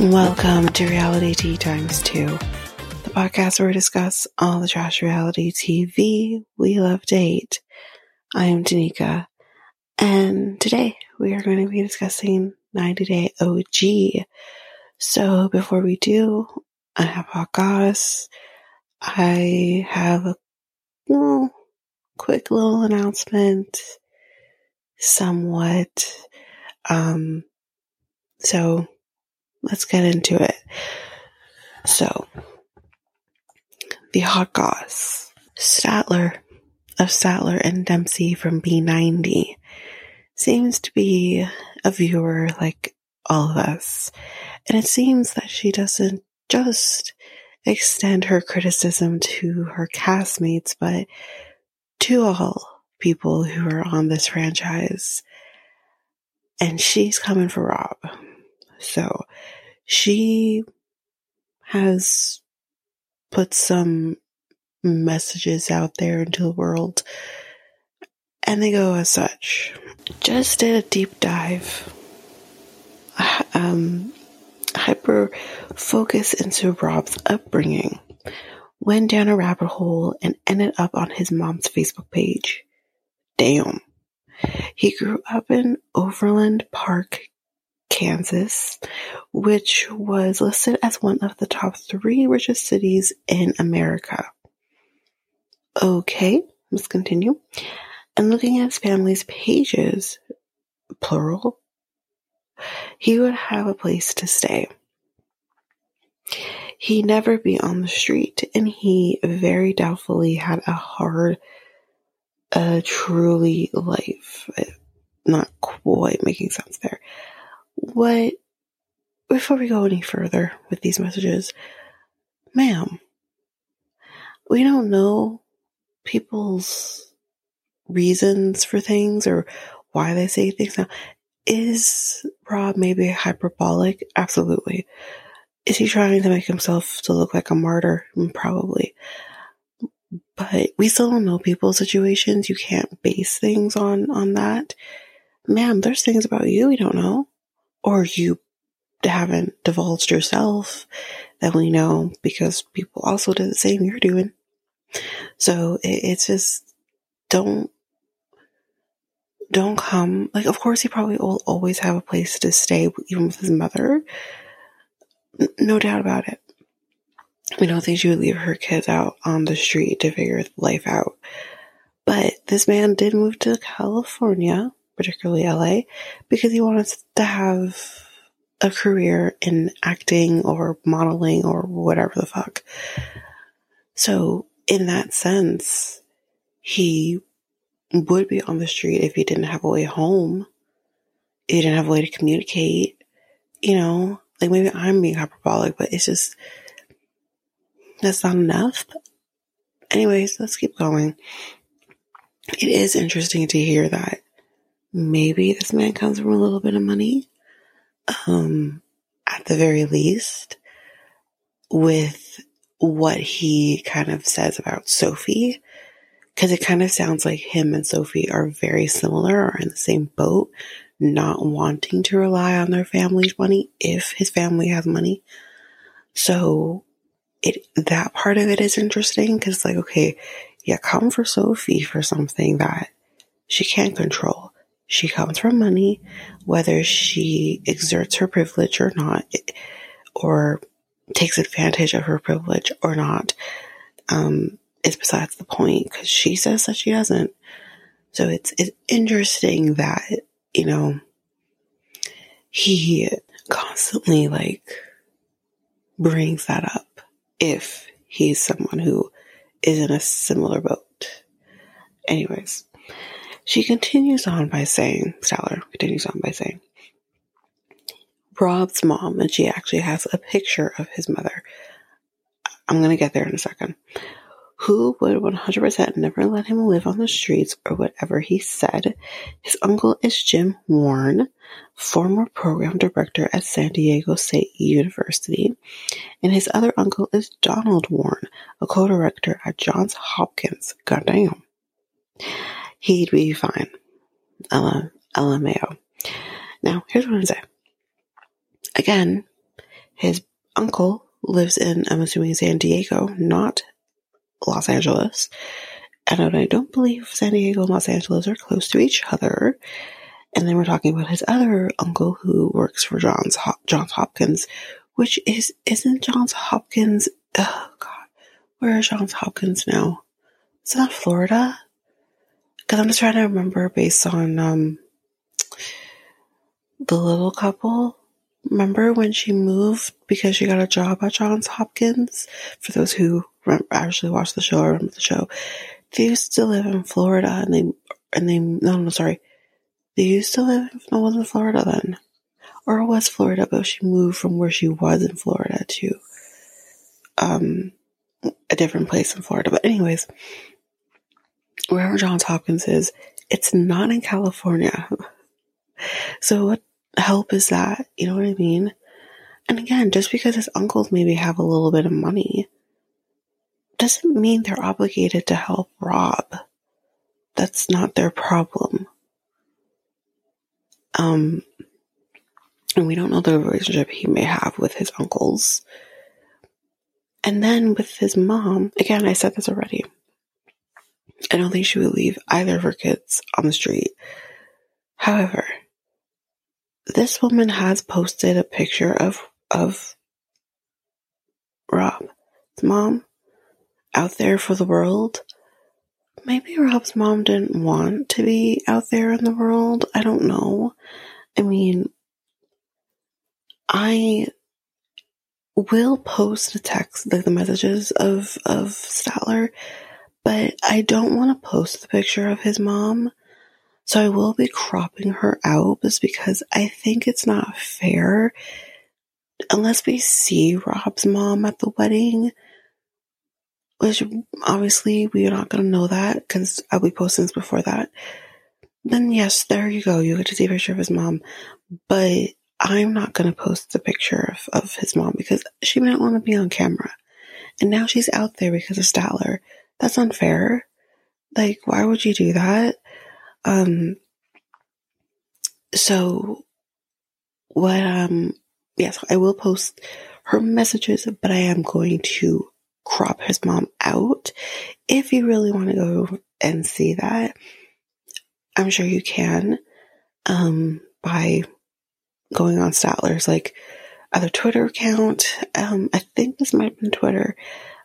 Welcome to Realitea Times 2, the podcast where we discuss all the trash reality TV we love to hate. I am Danica, and today we are going to be discussing 90 Day OG. So before we do, I have hot goss. I have a well, quick little announcement, somewhat. Um, so let's get into it. So, the hot goss. Statler of Statler and Dempsey from B90 seems to be a viewer like all of us. And it seems that she doesn't just extend her criticism to her castmates, but to all people who are on this franchise. And she's coming for Rob. So she has put some messages out there into the world and they go as such. Just did a deep dive, um, hyper focus into Rob's upbringing, went down a rabbit hole and ended up on his mom's Facebook page. Damn. He grew up in Overland Park, Kansas, which was listed as one of the top three richest cities in America. Okay, let's continue. And looking at his family's pages, plural, he would have a place to stay. He'd never be on the street, and he very doubtfully had a hard, uh, truly life. Not quite making sense there what, before we go any further with these messages, ma'am, we don't know people's reasons for things or why they say things. Now, is Rob maybe hyperbolic? Absolutely. Is he trying to make himself to look like a martyr? Probably. But we still don't know people's situations. You can't base things on, on that. Ma'am, there's things about you we don't know or you haven't divulged yourself that we know because people also do the same you're doing. So it, it's just don't don't come like of course he probably will always have a place to stay even with his mother. No doubt about it. We don't think she would leave her kids out on the street to figure life out. But this man did move to california particularly LA, because he wanted to have a career in acting or modeling or whatever the fuck. So, in that sense, he would be on the street if he didn't have a way home. He didn't have a way to communicate. You know, like maybe I'm being hyperbolic, but it's just, that's not enough. Anyways, let's keep going. It is interesting to hear that maybe this man comes from a little bit of money. Um, at the very least, with what he kind of says about Sophie, because it kind of sounds like him and Sophie are very similar, or in the same boat, not wanting to rely on their family's money if his family has money. So it that part of it is interesting because like okay, yeah, come for Sophie for something that she can't control she comes from money, whether she exerts her privilege or not, or takes advantage of her privilege or not, um, is besides the point because she says that she doesn't. So it's, it's interesting that, you know, he constantly like brings that up if he's someone who is in a similar boat. Anyways, she continues on by saying, Statler continues on by saying, Rob's mom, and she actually has a picture of his mother. I'm going to get there in a second. Who would 100% never let him live on the streets or whatever he said. His uncle is Jim Warren, former program director at San Diego State University, and his other uncle is Donald Warren, a co-director at Johns Hopkins. Goddamn he'd be fine. Ella LMAO. Now, here's what I'm saying. Again, His uncle lives in, I'm assuming, San Diego, not Los Angeles. And I don't believe San Diego and Los Angeles are close to each other. And then we're talking about his other uncle who works for Johns Johns Hopkins, which is isn't Johns Hopkins. Oh God, where is Johns Hopkins now? Is that Florida? Because I'm just trying to remember based on um, the little couple. Remember when she moved because she got a job at Johns Hopkins? For those who remember, actually watched the show or remember the show, they used to live in Florida, and they and they no no sorry, they used to live no it wasn't Florida then, or it was Florida, but she moved from where she was in Florida to um a different place in Florida. But anyways, wherever Johns Hopkins is, it's not in California. so what help is that? You know what I mean? And again, just because his uncles maybe have a little bit of money doesn't mean they're obligated to help Rob. That's not their problem. Um, and we don't know the relationship he may have with his uncles. And then with his mom, again, I said this already. I don't think she would leave either of her kids on the street. However, this woman has posted a picture of of Rob's mom out there for the world. Maybe Rob's mom didn't want to be out there in the world. I don't know. I mean, I will post the text, like the messages of, of Statler, but I don't want to post the picture of his mom. So I will be cropping her out just because I think it's not fair unless we see Rob's mom at the wedding which obviously we're not going to know that because I'll be posting this before that. Then yes, there you go. You get to see a picture of his mom, but I'm not going to post the picture of, of his mom because she might want to be on camera. And now she's out there because of Statler. That's unfair. Like, why would you do that? Um, so what, um, yes, I will post her messages, but I am going to crop his mom out. If you really want to go and see that, I'm sure you can um, by going on Statler's like other Twitter account. Um, I think this might have been Twitter,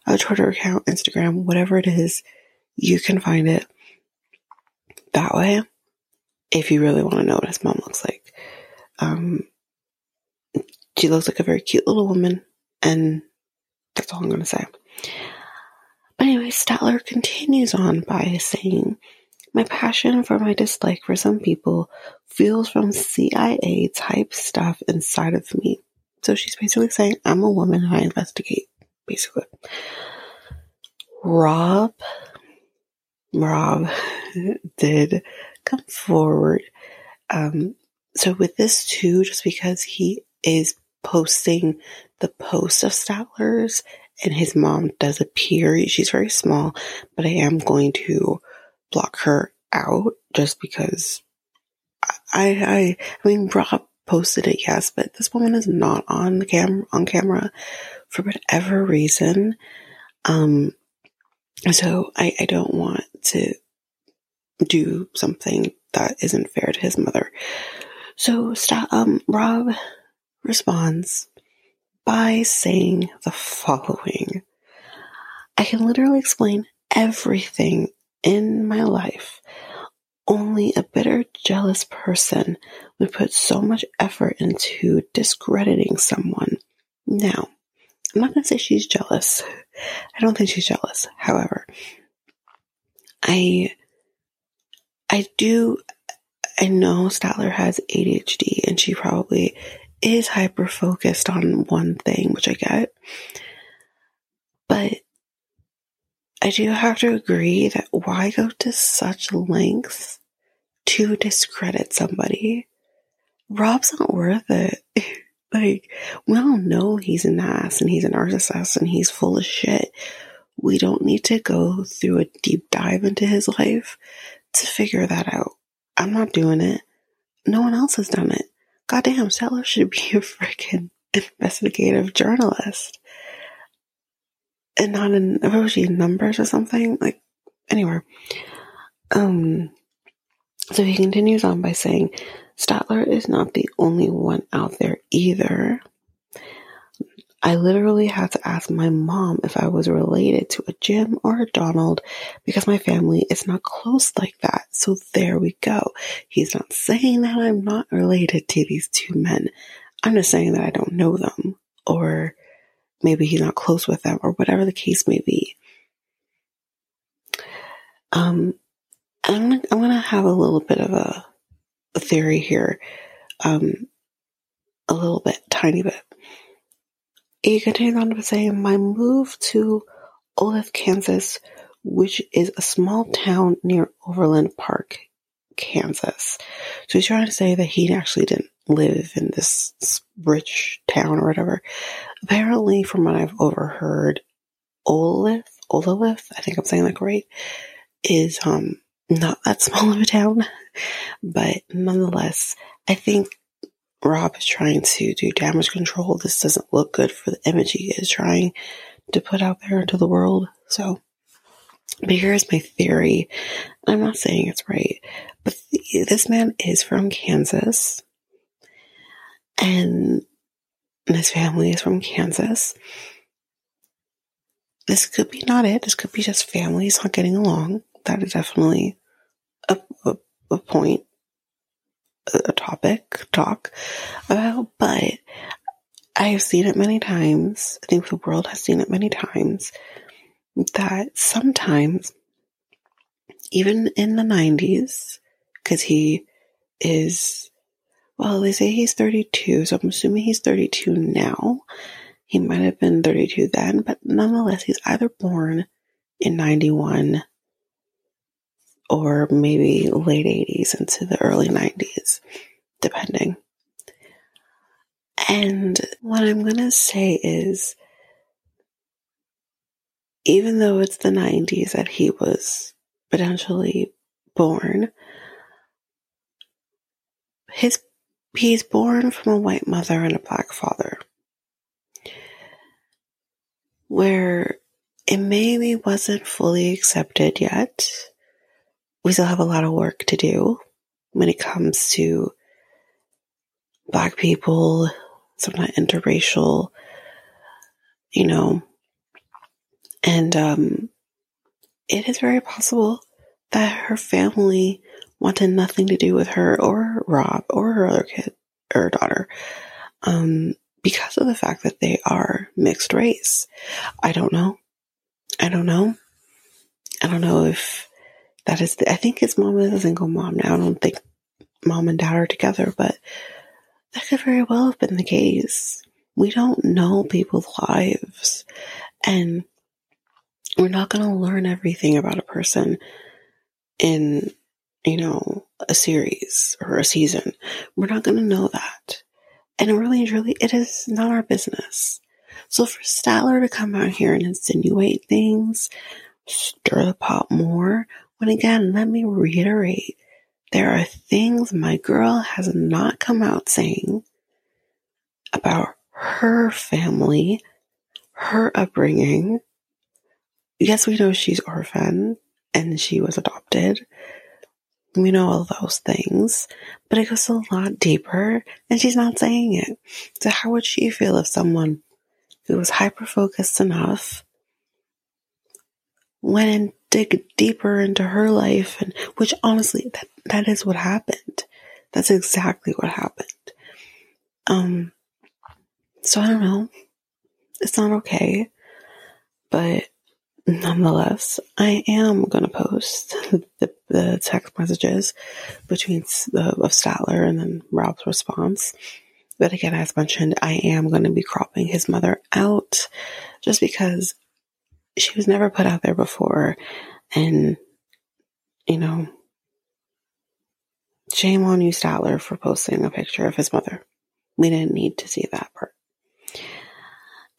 a Twitter account, Instagram, whatever it is, you can find it that way if you really want to know what his mom looks like. Um, she looks like a very cute little woman, and that's all I'm going to say. But anyway, Statler continues on by saying, My passion for my dislike for some people feels from CIA type stuff inside of me. So she's basically saying, I'm a woman I investigate, basically. Rob, Rob did come forward. Um, so with this too, just because he is posting the post of Statler's and his mom does appear. She's very small, but I am going to block her out just because I, I, I mean, Rob posted it, yes, but this woman is not on the cam, on camera for whatever reason. Um, so I, I don't want to do something that isn't fair to his mother. So stop, um, Rob responds by saying the following. I can literally explain everything in my life. Only a bitter, jealous person would put so much effort into discrediting someone. Now, I'm not going to say she's jealous. I don't think she's jealous. However, I, I do, I know Statler has ADHD and she probably is hyper focused on one thing, which I get. But I do have to agree that why go to such lengths to discredit somebody? Rob's not worth it. like, we all know he's an ass and he's a narcissist and he's full of shit. We don't need to go through a deep dive into his life to figure that out. I'm not doing it. No one else has done it goddamn, Statler should be a freaking investigative journalist and not was she, numbers or something? Like, anywhere. Um, so he continues on by saying, Statler is not the only one out there either. I literally had to ask my mom if I was related to a Jim or a Donald because my family is not close like that. So there we go. He's not saying that I'm not related to these two men. I'm just saying that I don't know them or maybe he's not close with them or whatever the case may be. Um, I'm I'm gonna have a little bit of a, a theory here, um, a little bit, tiny bit. He continues on to say, my move to Olathe, Kansas, which is a small town near Overland Park, Kansas. So he's trying to say that he actually didn't live in this rich town or whatever. Apparently, from what I've overheard, Olathe, Olathe, I think I'm saying that right, is um not that small of a town, but nonetheless, I think Rob is trying to do damage control. This doesn't look good for the image he is trying to put out there into the world. So, but here's my theory. I'm not saying it's right, but this man is from Kansas and his family is from Kansas. This could be not it. This could be just families not getting along that is definitely a, a, a point, a topic, talk about, but I have seen it many times. I think the world has seen it many times that sometimes, even in the 90s, because he is, well, they say he's 32, so I'm assuming he's 32 now. He might have been 32 then, but nonetheless, he's either born in 91 or maybe late 80s into the early 90s, depending. And what I'm going to say is, even though it's the 90s that he was potentially born, his he's born from a white mother and a black father. Where it maybe wasn't fully accepted yet we still have a lot of work to do when it comes to black people, sometimes interracial, you know, and um, it is very possible that her family wanted nothing to do with her or Rob or her other kid or daughter um, because of the fact that they are mixed race. I don't know. I don't know. I don't know if that is, the, I think his mom is a single mom now. I don't think mom and dad are together, but that could very well have been the case. We don't know people's lives, and we're not going to learn everything about a person in, you know, a series or a season. We're not going to know that. And really and truly, it is not our business. So for Statler to come out here and insinuate things, stir the pot more, when again, let me reiterate, there are things my girl has not come out saying about her family, her upbringing. Yes, we know she's orphan and she was adopted. We know all those things, but it goes a lot deeper and she's not saying it. So how would she feel if someone who was hyper focused enough went and dig deeper into her life and which honestly that that is what happened. That's exactly what happened. Um so I don't know. It's not okay. But nonetheless, I am going to post the, the, text messages between uh, of Statler and then Rob's response. But again, as mentioned, I am going to be cropping his mother out just because she was never put out there before. And, you know, shame on you, Statler, for posting a picture of his mother. We didn't need to see that part.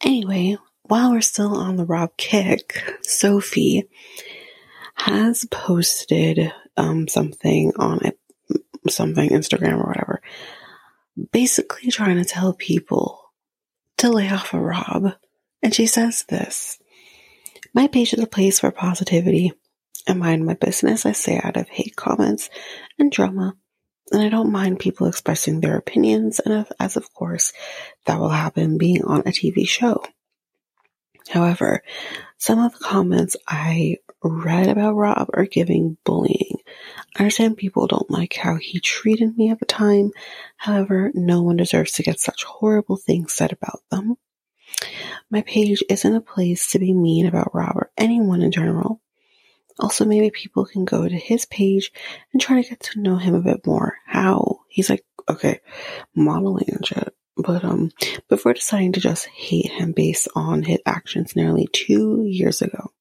Anyway, while we're still on the Rob kick, Sophie has posted um, something on it, something Instagram or whatever, basically trying to tell people to lay off a Rob. And she says this My page is a place for positivity. I mind my business, I say out of hate comments and drama. And I don't mind people expressing their opinions, and as of course, that will happen being on a TV show. However, some of the comments I read about Rob are giving bullying. I understand people don't like how he treated me at the time. However, no one deserves to get such horrible things said about them. My page isn't a place to be mean about Rob or anyone in general. Also, maybe people can go to his page and try to get to know him a bit more. How? He's like, okay, modeling and shit. But um, before deciding to just hate him based on his actions nearly two years ago,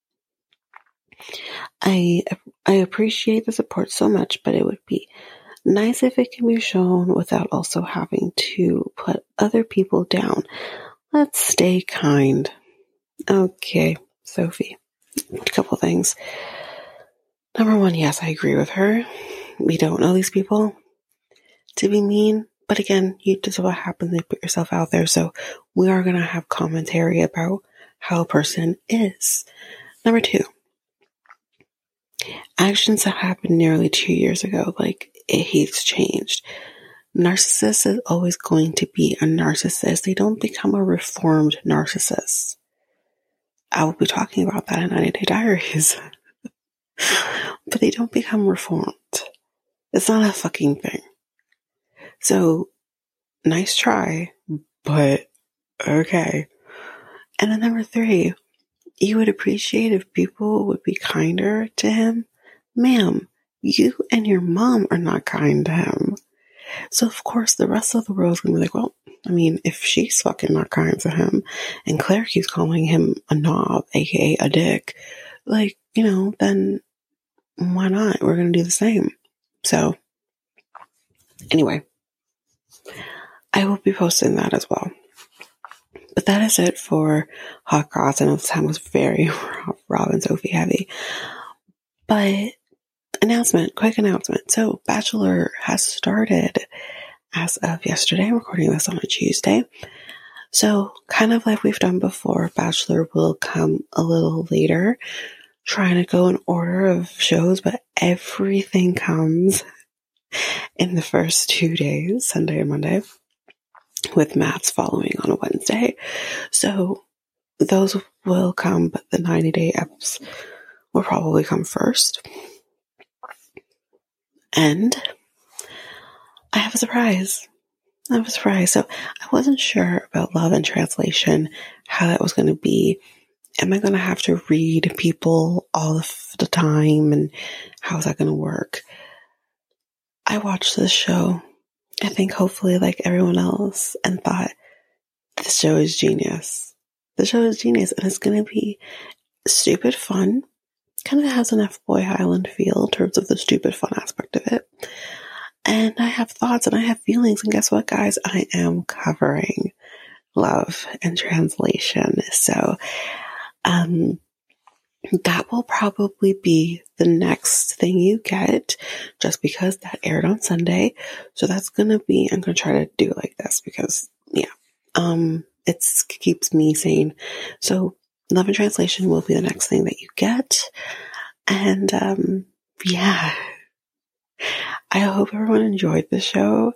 I I appreciate the support so much, but it would be nice if it can be shown without also having to put other people down. Let's stay kind. Okay, Sophie. A couple things. Number one, yes, I agree with her. We don't know these people to be mean, but again, you just what happens you put yourself out there. So we are going to have commentary about how a person is. Number two, actions that happened nearly two years ago, like it, he's changed. Narcissist is always going to be a narcissist. They don't become a reformed narcissist. I will be talking about that in 90 Day Diaries. but they don't become reformed. It's not a fucking thing. So, nice try, but okay. And then number three, you would appreciate if people would be kinder to him. Ma'am, you and your mom are not kind to him. So of course the rest of the world's gonna be like, well, I mean, if she's fucking not kind to him and Claire keeps calling him a knob, aka a dick, like, you know, then why not? We're to do the same. So, anyway, I will be posting that as well. But that is it for Hot Cross. I know this time was very Rob and Sophie heavy. But announcement, quick announcement. So Bachelor has started as of yesterday. I'm recording this on a Tuesday. So kind of like we've done before, Bachelor will come a little later trying to go in order of shows, but everything comes in the first two days, Sunday and Monday, with MAFS following on a Wednesday. So those will come, but the 90 day eps will probably come first. And I have a surprise. I have a surprise. So I wasn't sure about love in translation, how that was going to be am I going to have to read people all the time and how's that going to work? I watched this show, I think hopefully like everyone else, and thought this show is genius. The show is genius and it's going to be stupid fun. Kind of has an F Boy Island feel in terms of the stupid fun aspect of it. And I have thoughts and I have feelings. And guess what, guys? I am covering love in translation. So um, that will probably be the next thing you get just because that aired on Sunday. So that's going to be, I'm going to try to do like this because yeah, um, it keeps me sane. So love in translation will be the next thing that you get. And, um, yeah, I hope everyone enjoyed the show.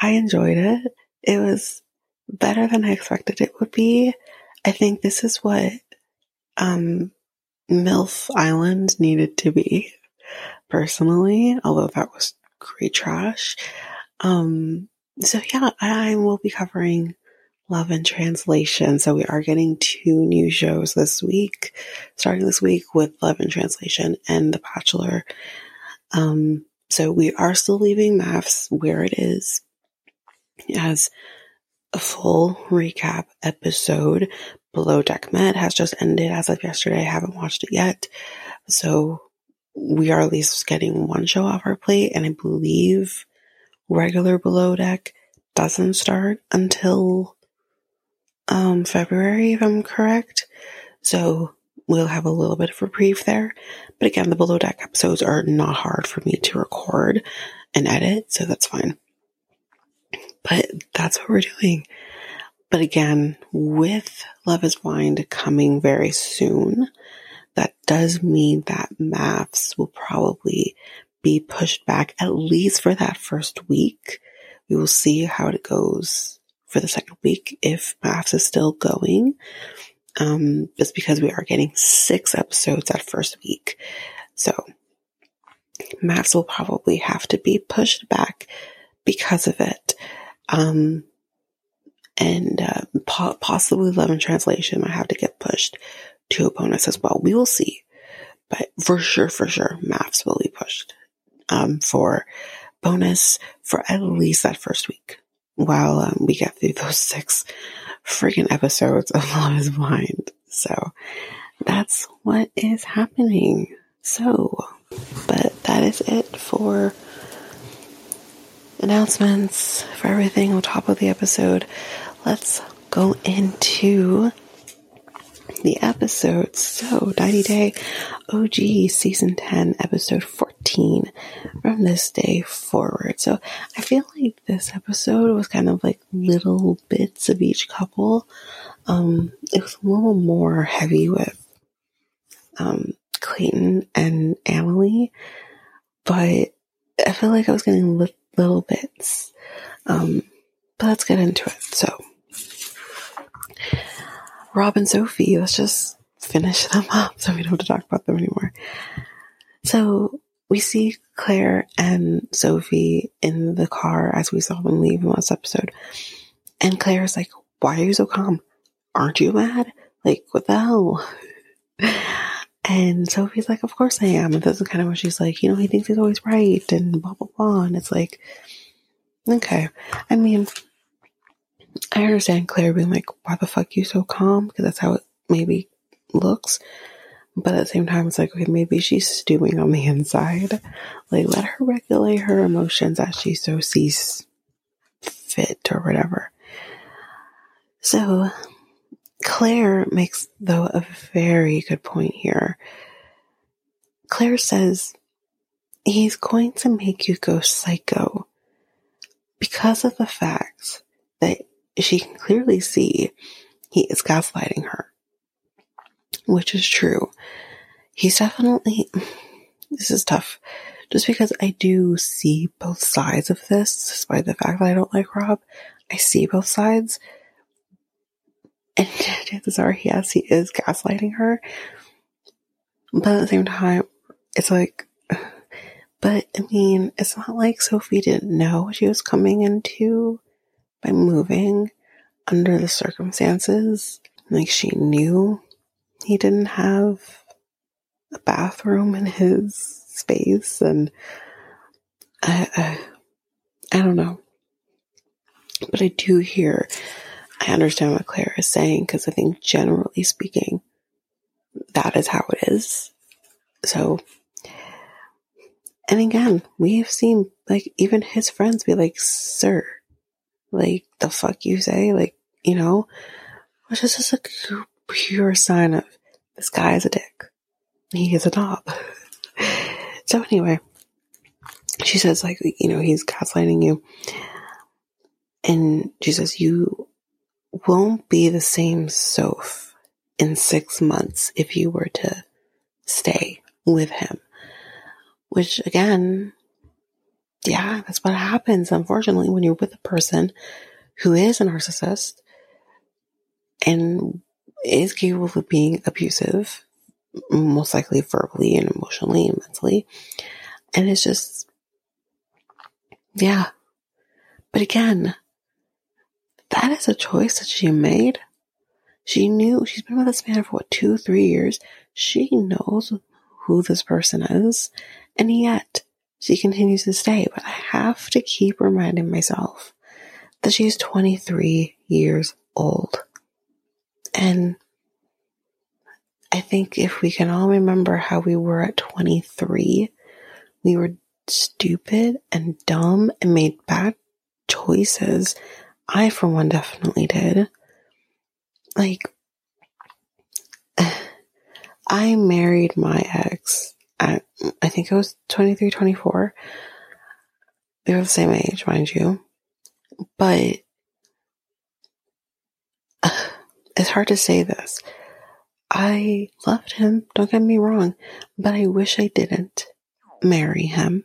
I enjoyed it. It was better than I expected it would be. I think this is what um, MILF Island needed to be, personally, although that was great trash. Um, so yeah, I will be covering Love in Translation. So we are getting two new shows this week, starting this week with Love in Translation and The Bachelor. Um, so we are still leaving MAFS where it is as a full recap episode, Below Deck Med has just ended as of yesterday. I haven't watched it yet. So we are at least getting one show off our plate. And I believe regular Below Deck doesn't start until um, February, if I'm correct. So we'll have a little bit of brief there. But again, the Below Deck episodes are not hard for me to record and edit. So that's fine. But that's what we're doing. but again, with Love is Blind coming very soon, that does mean that MAFS will probably be pushed back at least for that first week. We will see how it goes for the second week if MAFS is still going. Um, just because we are getting six episodes that first week. So MAFS will probably have to be pushed back because of it. Um, and uh, po- possibly Love in Translation might have to get pushed to a bonus as well. We will see. But for sure, for sure, MAFS will be pushed um, for bonus for at least that first week while um, we get through those six freaking episodes of Love is Blind. So that's what is happening. So, but that is it for announcements for everything on top of the episode. Let's go into the episodes. So, 90 Day OG Season 10, Episode 14, from this day forward. So, I feel like this episode was kind of like little bits of each couple. Um, it was a little more heavy with um, Clayton and Emily, but I feel like I was getting li- little bits. Um, but let's get into it. So, Rob and Sophie, let's just finish them up so we don't have to talk about them anymore. So, we see Claire and Sophie in the car as we saw them leave in last episode. And Claire's like, Why are you so calm? Aren't you mad? Like, what the hell? And Sophie's like, of course I am. And this is kind of what she's like, you know, he thinks he's always right and blah, blah, blah. And it's like, okay. I mean, I understand Claire being like, why the fuck you so calm? Because that's how it maybe looks. But at the same time, it's like, okay, maybe she's stewing on the inside. Like, let her regulate her emotions as she so sees fit or whatever. So, Claire makes, though, a very good point here. Claire says, he's going to make you go psycho because of the fact that she can clearly see he is gaslighting her, which is true. He's definitely, this is tough, just because I do see both sides of this, despite the fact that I don't like Rob. I see both sides. And chances are, yes, he is gaslighting her. But at the same time, it's like, but I mean, it's not like Sophie didn't know she was coming into by moving under the circumstances. Like she knew he didn't have a bathroom in his space and I, I, I don't know. But I do hear I understand what Claire is saying because I think generally speaking, that is how it is. So, and again, we have seen like even his friends be like, sir, like the fuck you say, like, you know, which is just a pure sign of this guy is a dick. He is a knob. so anyway, she says like, you know, he's gaslighting you. And she says, you won't be the same Soph in six months if you were to stay with him. Which again, yeah, that's what happens, unfortunately, when you're with a person who is a narcissist and is capable of being abusive, most likely verbally and emotionally and mentally. And it's just, yeah. But again, that is a choice that she made. She knew she's been with this man for what, two, three years. She knows who this person is, and yet she continues to stay. But I have to keep reminding myself that she's 23 years old. And I think if we can all remember how we were at 23, we were stupid and dumb and made bad choices I, for one, definitely did. Like, I married my ex at, I think I was 23, 24. They were the same age, mind you. But it's hard to say this. I loved him, don't get me wrong, but I wish I didn't marry him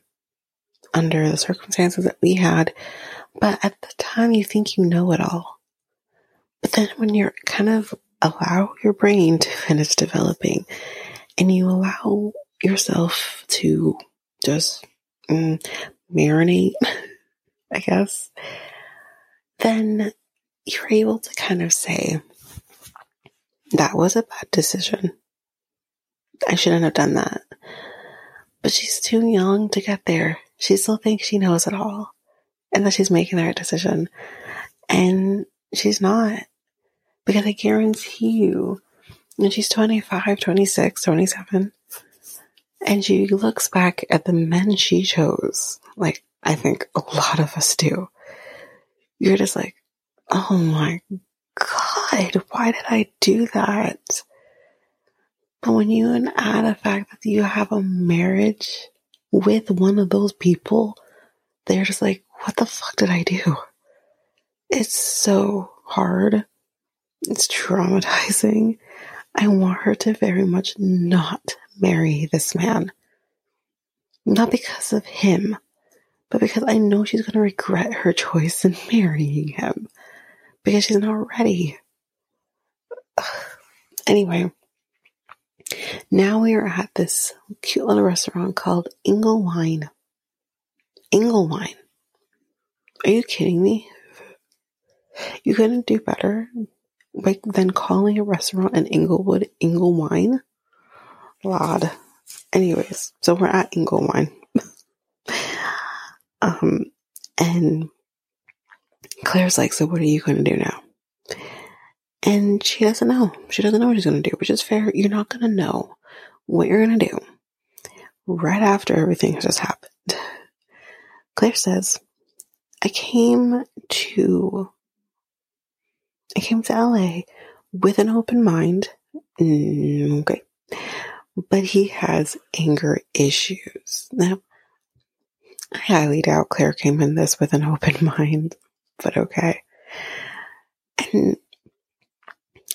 under the circumstances that we had. But at the time, you think you know it all. But then when you're kind of allow your brain to finish developing and you allow yourself to just mm, marinate, I guess, then you're able to kind of say, that was a bad decision. I shouldn't have done that. But she's too young to get there. She still thinks she knows it all and that she's making the right decision. And she's not. Because I guarantee you, when she's 25, 26, 27, and she looks back at the men she chose, like I think a lot of us do, you're just like, oh my God, why did I do that? But when you add the fact that you have a marriage with one of those people, they're just like, what the fuck did I do? It's so hard. It's traumatizing. I want her to very much not marry this man. Not because of him, but because I know she's going to regret her choice in marrying him because she's not ready. Anyway, now we are at this cute little restaurant called Inglewine. Inglewine. Are you kidding me? You couldn't do better like than calling a restaurant in Inglewood Inglewine? Lad. Anyways, so we're at Inglewine. um, and Claire's like, so what are you going to do now? And she doesn't know. She doesn't know what she's going to do, which is fair. You're not going to know what you're going to do right after everything has just happened. Claire says, I came to, I came to LA with an open mind. Mm, okay. But he has anger issues. Now, I highly doubt Claire came in this with an open mind but okay. And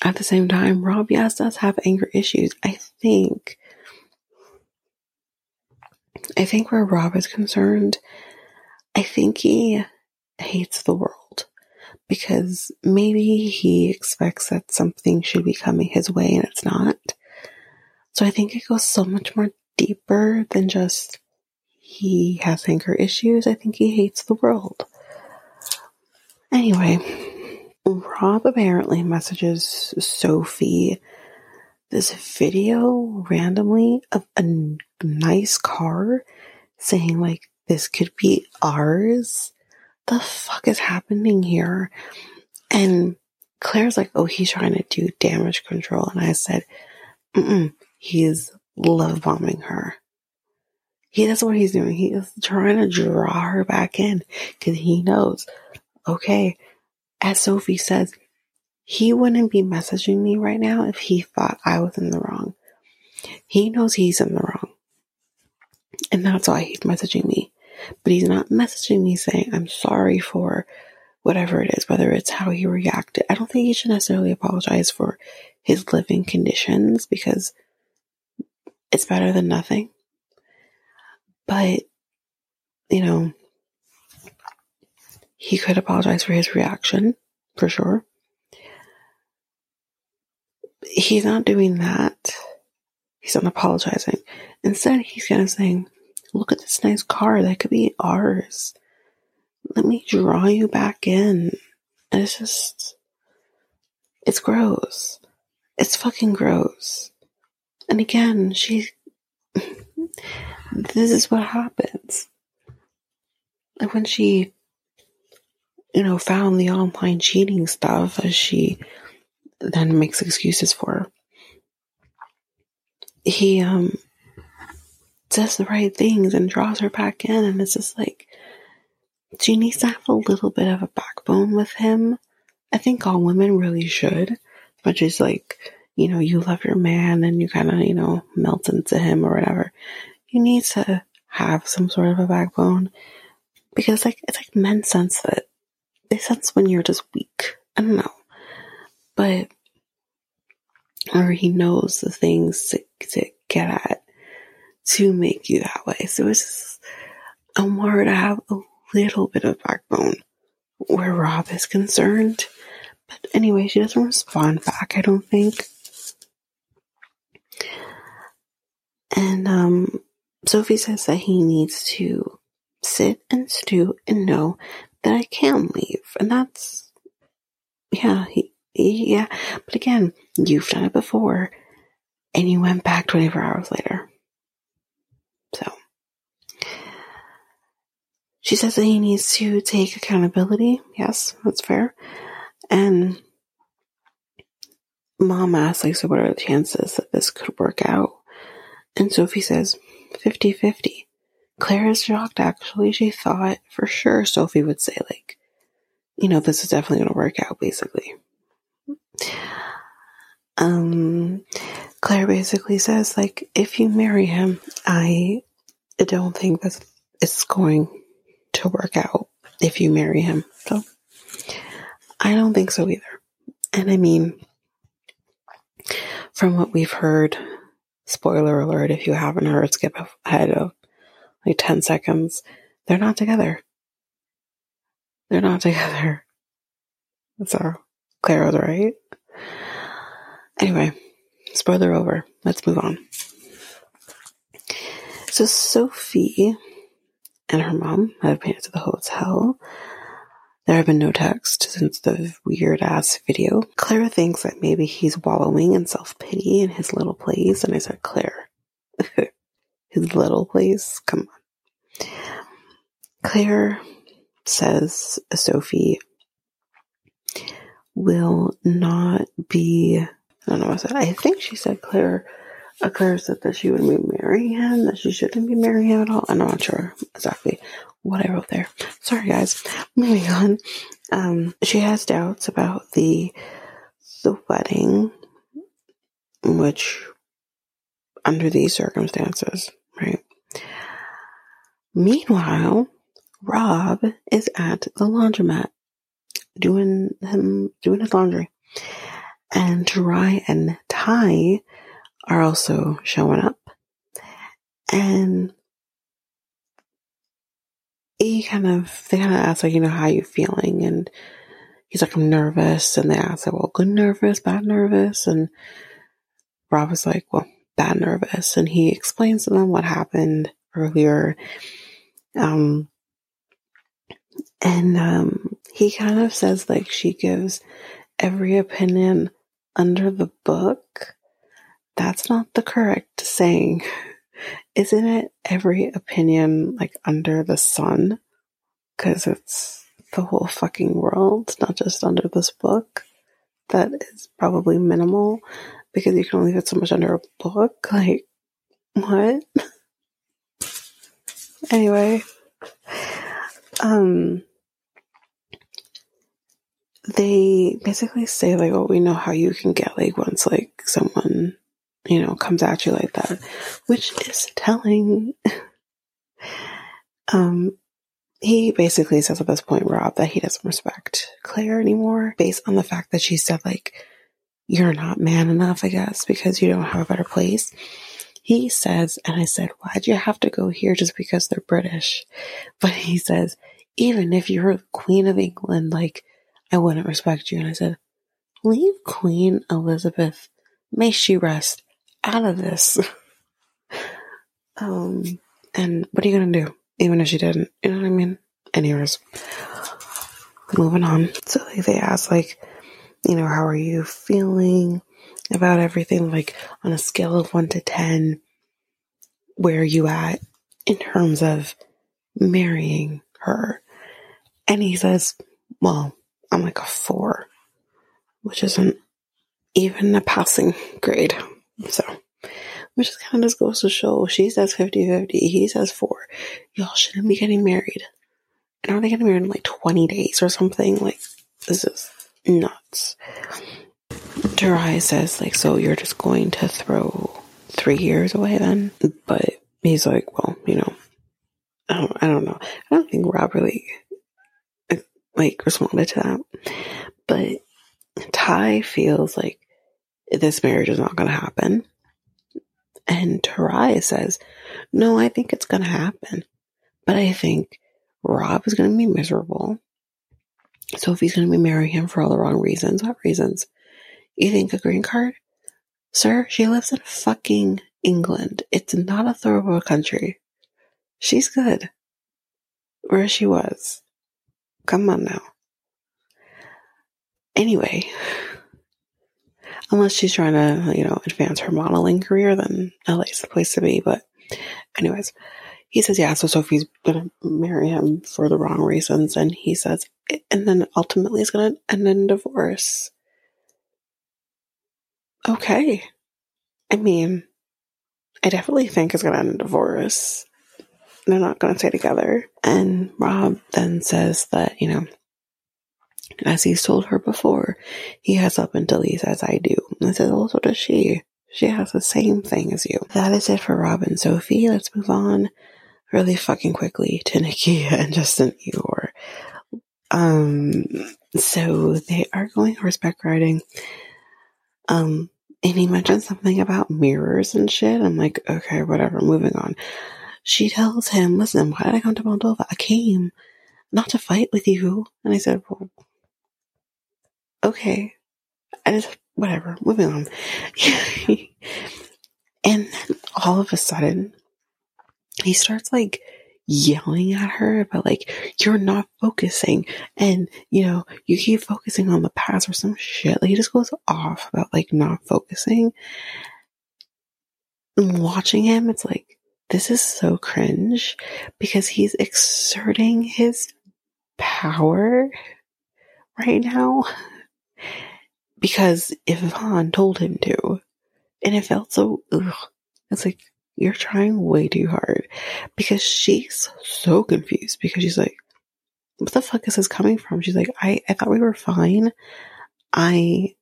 at the same time, Rob, yes, does have anger issues. I think, I think where Rob is concerned, I think he hates the world because maybe he expects that something should be coming his way and it's not. So I think it goes so much more deeper than just he has anger issues. I think he hates the world. Anyway, Rob apparently messages Sophie this video randomly of a nice car saying, like, this could be ours. The fuck is happening here? And Claire's like, oh, he's trying to do damage control. And I said, mm he's love bombing her. He, that's what he's doing. He is trying to draw her back in because he knows okay, as Sophie says, he wouldn't be messaging me right now if he thought I was in the wrong. He knows he's in the wrong. And that's why he's messaging me. But he's not messaging me saying, I'm sorry for whatever it is, whether it's how he reacted. I don't think he should necessarily apologize for his living conditions because it's better than nothing. But, you know, he could apologize for his reaction, for sure. He's not doing that. He's not apologizing. Instead, he's kind of saying, Look at this nice car. That could be ours. Let me draw you back in. And it's just, it's gross. It's fucking gross. And again, she, this is what happens. Like when she you know, found the online cheating stuff as she then makes excuses for. He um says the right things and draws her back in and it's just like she needs to have a little bit of a backbone with him. I think all women really should. But just like, you know, you love your man and you kind of, you know, melt into him or whatever. You need to have some sort of a backbone because like it's like men sense that they sense when you're just weak. I don't know. But or he knows the things to, to get at to make you that way. So it's just, I'm worried to have a little bit of backbone where Rob is concerned. But anyway, she doesn't respond back, I don't think. And um, Sophie says that he needs to sit and stew and know that I can leave. And that's, yeah, he, yeah. But again, you've done it before and you went back 24 hours later. So she says that he needs to take accountability. Yes, that's fair. And mom asks, like, so what are the chances that this could work out? And Sophie says 50 50. Claire is shocked, actually. She thought for sure Sophie would say, like, you know, this is definitely going to work out, basically. Um, Claire basically says, like, if you marry him, I don't think that it's going to work out if you marry him. So, I don't think so either. And I mean, from what we've heard, spoiler alert if you haven't heard, skip ahead of like 10 seconds. They're not together. They're not together. So, Claire was right. Anyway, spoiler over. Let's move on. So, Sophie and her mom have been to the hotel. There have been no text since the weird ass video. Claire thinks that maybe he's wallowing in self pity in his little place, and I said, Claire, his little place? Come on. Claire says Sophie will not be. I don't know what I said. I think she said Claire. Claire said that she would be marrying him, that she shouldn't be marrying him at all. I'm not sure exactly what I wrote there. Sorry, guys. Moving on. Um, she has doubts about the the wedding, which under these circumstances, right? Meanwhile, Rob is at the laundromat doing him doing his laundry. And Dry and Ty are also showing up. And he kind of they kind of ask like, you know, how you feeling? And he's like, I'm nervous. And they ask like, well, good nervous, bad nervous. And Rob was like, well, bad nervous. And he explains to them what happened earlier. Um, and um, he kind of says like she gives every opinion under the book. That's not the correct saying. Isn't it every opinion like under the sun? Because it's the whole fucking world, not just under this book. That is probably minimal because you can only fit so much under a book. Like, what? anyway, um, they basically say like, "Oh, we know how you can get like once like someone you know, comes at you like that, which is telling. um, he basically says at this point, Rob, that he doesn't respect Claire anymore based on the fact that she said, like, you're not man enough, I guess, because you don't have a better place. He says, and I said, why'd you have to go here just because they're British? But he says, even if you're Queen of England, like, I wouldn't respect you. And I said, leave Queen Elizabeth, may she rest, out of this. um, and what are you gonna do? Even if she didn't, you know what I mean? Anyways, moving on. So like, they ask like, you know, how are you feeling about everything? Like on a scale of one to ten, where are you at in terms of marrying her? And he says, well, I'm like a four, which isn't even a passing grade. So, which is kind of just goes to show she says 50 50, he says 4. Y'all shouldn't be getting married. And are they getting married in like 20 days or something? Like, this is nuts. Durai says, like, so you're just going to throw three years away then? But he's like, well, you know, I don't, I don't know. I don't think Rob really, like, responded to that. But Ty feels like this marriage is not going to happen. And Tarai says, no, I think it's going to happen. But I think Rob is going to be miserable. Sophie's going to be marrying him for all the wrong reasons. What reasons? You think a green card? Sir, she lives in fucking England. It's not a third country. She's good. Where she was. Come on now. Anyway, unless she's trying to, you know, advance her modeling career, then LA's the place to be. But, anyways, he says, yeah, so Sophie's gonna marry him for the wrong reasons. And he says, and then ultimately it's gonna end in divorce. Okay. I mean, I definitely think it's gonna end in divorce. They're not gonna stay together. And Rob then says that, you know, as he's told her before, he has up until he says, I do. And says, well, so does she. She has the same thing as you. That is it for Rob and Sophie. Let's move on really fucking quickly to Nikki and Justin Igor. Um, so they are going horseback riding. Um, and he mentioned something about mirrors and shit. I'm like, okay, whatever, moving on. She tells him, listen, why did I come to Moldova? I came not to fight with you. And I said, well, okay. I just, whatever, moving on. and then all of a sudden, he starts like yelling at her about like, you're not focusing. And, you know, you keep focusing on the past or some shit. Like he just goes off about like not focusing. And watching him, it's like, this is so cringe because he's exerting his power right now because Yvonne told him to. And it felt so, ugh. It's like, you're trying way too hard because she's so confused because she's like, what the fuck is this coming from? She's like, I, I thought we were fine. I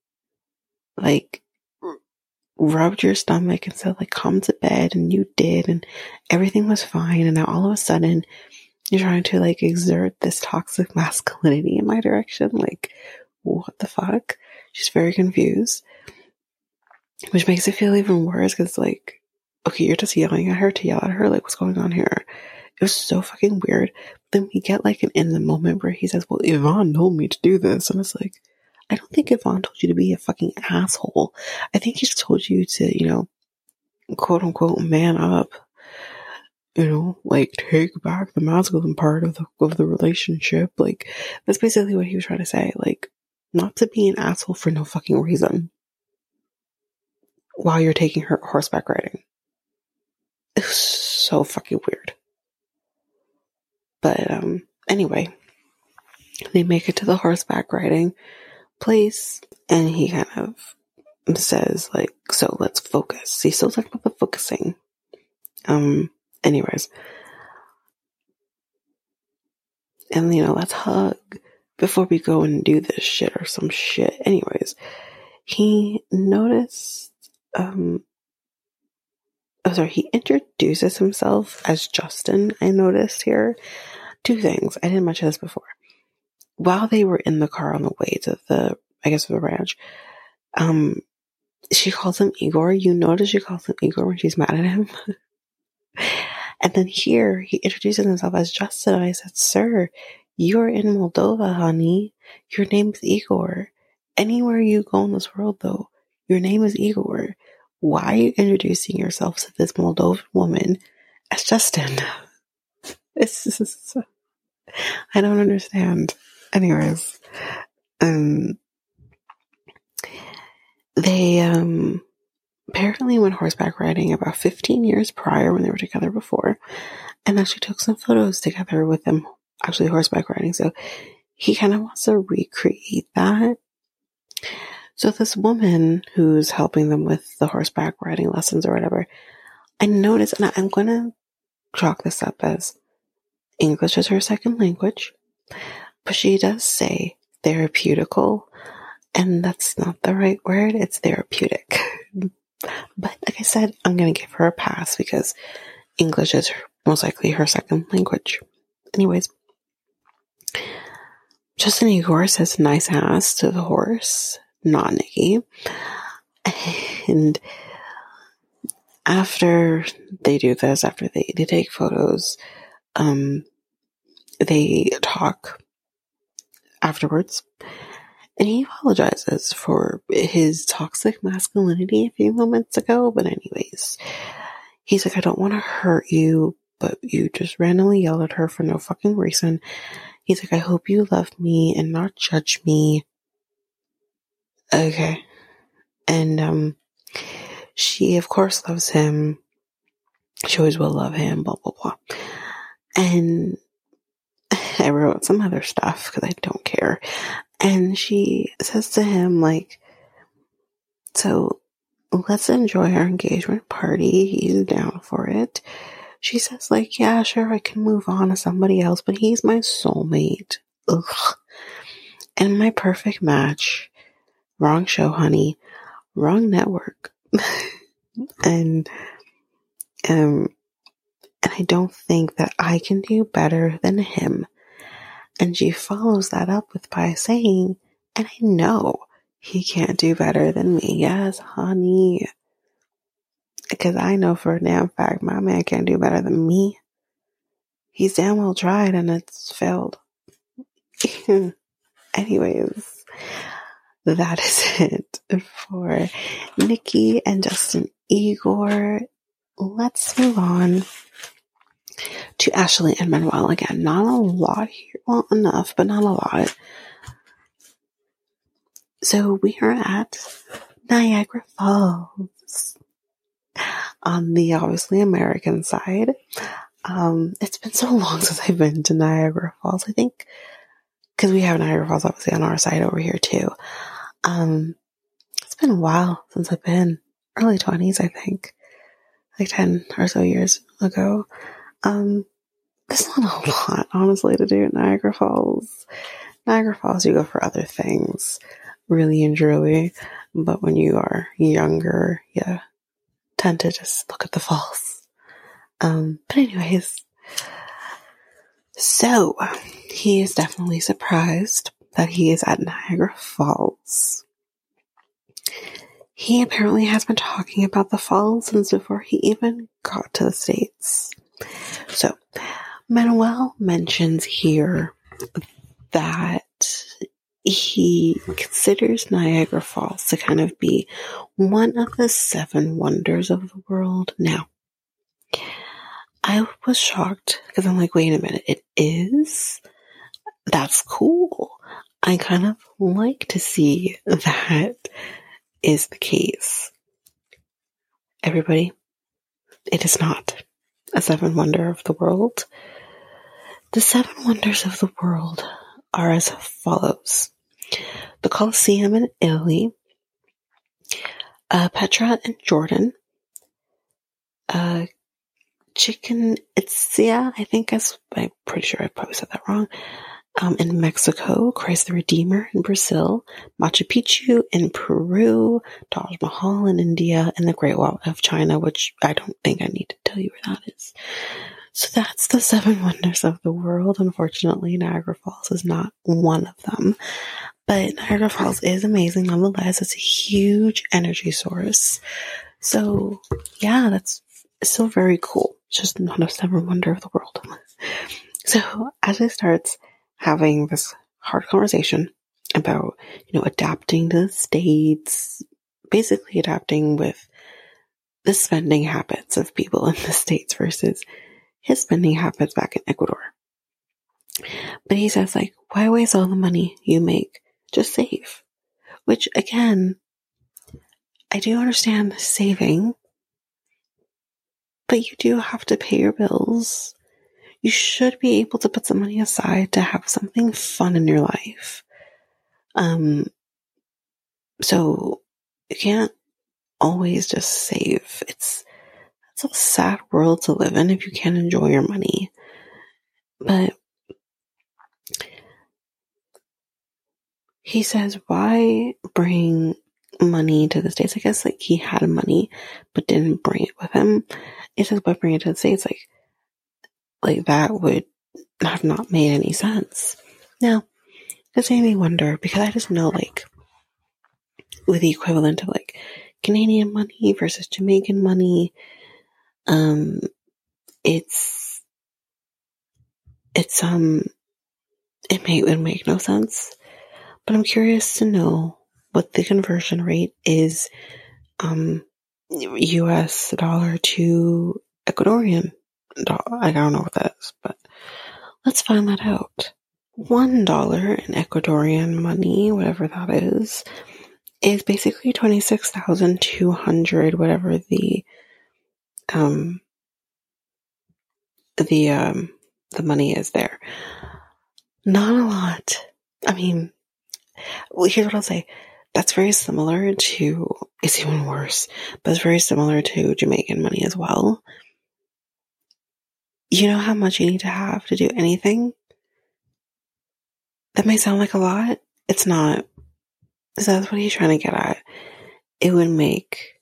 like rubbed your stomach and said like, come to bed and you did and everything was fine. And now all of a sudden you're trying to like exert this toxic masculinity in my direction. Like, what the fuck? She's very confused, which makes it feel even worse because like, okay, you're just yelling at her to yell at her. Like, what's going on here? It was so fucking weird. Then we get like an in the moment where he says, well, Yvonne told me to do this. And it's like, I don't think Yvonne told you to be a fucking asshole. I think he just told you to, you know, quote unquote, man up. You know, like take back the masculine part of the of the relationship. Like that's basically what he was trying to say. Like, not to be an asshole for no fucking reason while you're taking her horseback riding. It was so fucking weird. But um anyway, they make it to the horseback riding place and he kind of says like, so let's focus. He's still talking about the focusing. Um anyways. And you know, let's hug before we go and do this shit or some shit. Anyways, he noticed um oh sorry, he introduces himself as Justin, I noticed here. Two things. I didn't mention this before. While they were in the car on the way to the, I guess, the ranch, um, she calls him Igor. You notice she calls him Igor when she's mad at him. and then here, he introduces himself as Justin. And I said, Sir, you're in Moldova, honey. Your name's Igor. Anywhere you go in this world, though, your name is Igor why are you introducing yourself to this Moldovan woman as Justin? It's just, I don't understand. Anyways, um, they, um, apparently went horseback riding about 15 years prior when they were together before and actually took some photos together with them actually horseback riding. So he kind of wants to recreate that. So this woman who's helping them with the horseback riding lessons or whatever, I noticed, and I'm going to chalk this up as English is her second language, but she does say therapeutical, and that's not the right word. It's therapeutic. but like I said, I'm going to give her a pass because English is most likely her second language. Anyways, Justin Igor says nice ass to the horse not Nikki. And after they do this, after they, they take photos, um, they talk afterwards. And he apologizes for his toxic masculinity a few moments ago. But, anyways, he's like, I don't want to hurt you, but you just randomly yelled at her for no fucking reason. He's like, I hope you love me and not judge me. Okay. And, um, she, of course, loves him. She always will love him, blah, blah, blah. And I wrote some other stuff because I don't care. And she says to him, like, so let's enjoy our engagement party. He's down for it. She says, like, yeah, sure, I can move on to somebody else, but he's my soulmate. Ugh. And my perfect match. Wrong show, honey. Wrong network. and, um, and I don't think that I can do better than him. And she follows that up with by saying, and I know he can't do better than me. Yes, honey. Because I know for a damn fact my man can't do better than me. He's damn well tried and it's failed. Anyways, that is it for Nikki and Justin Igor. Let's move on to Ashley and Manuel again. Not a lot here. Well, enough, but not a lot. So we are at Niagara Falls on the obviously American side. Um, it's been so long since I've been to Niagara Falls, I think, because we have Niagara Falls obviously on our side over here too. Um, it's been a while since I've been early twenties, I think, like 10 or so years ago. Um, there's not a lot, honestly, to do at Niagara Falls. Niagara Falls, you go for other things, really and truly. But when you are younger, you tend to just look at the falls. Um, but anyways, so he is definitely surprised that he is at Niagara Falls. He apparently has been talking about the falls since before he even got to the States. So, Manuel mentions here that he considers Niagara Falls to kind of be one of the seven wonders of the world. Now, I was shocked because I'm like, wait a minute, it is? That's cool. I kind of like to see that is the case. Everybody, it is not a seven wonder of the world. The seven wonders of the world are as follows. The Colosseum in Italy, uh, Petra in Jordan, uh, Chichen Itzia, I think is, I'm pretty sure I probably said that wrong, um, in Mexico, Christ the Redeemer in Brazil, Machu Picchu in Peru, Taj Mahal in India, and the Great Wall of China, which I don't think I need to tell you where that is. So that's the seven wonders of the world. Unfortunately, Niagara Falls is not one of them. But Niagara Falls is amazing nonetheless. It's a huge energy source. So yeah, that's still very cool. It's just not a seven wonder of the world. So as it starts, having this hard conversation about, you know, adapting to the States, basically adapting with the spending habits of people in the States versus his spending habits back in Ecuador. But he says, like, why waste all the money you make? Just save. Which, again, I do understand saving, but you do have to pay your bills you should be able to put some money aside to have something fun in your life. Um, so you can't always just save. It's, it's a sad world to live in if you can't enjoy your money. But he says, why bring money to the States? I guess like he had money, but didn't bring it with him. He says, why bring it to the States? Like, like that would have not made any sense. Now, this made me wonder because I just know like with the equivalent of like Canadian money versus Jamaican money. Um, it's, it's, um, it may, it make no sense, but I'm curious to know what the conversion rate is, um, US dollar to Ecuadorian dollar. I don't know what that is, but let's find that out. One dollar in Ecuadorian money, whatever that is, is basically 26,200, whatever the, um, the, um, the money is there. Not a lot. I mean, well, here's what I'll say. That's very similar to, it's even worse, but it's very similar to Jamaican money as well. You know how much you need to have to do anything? That may sound like a lot. It's not. So that's what he's trying to get at. It would make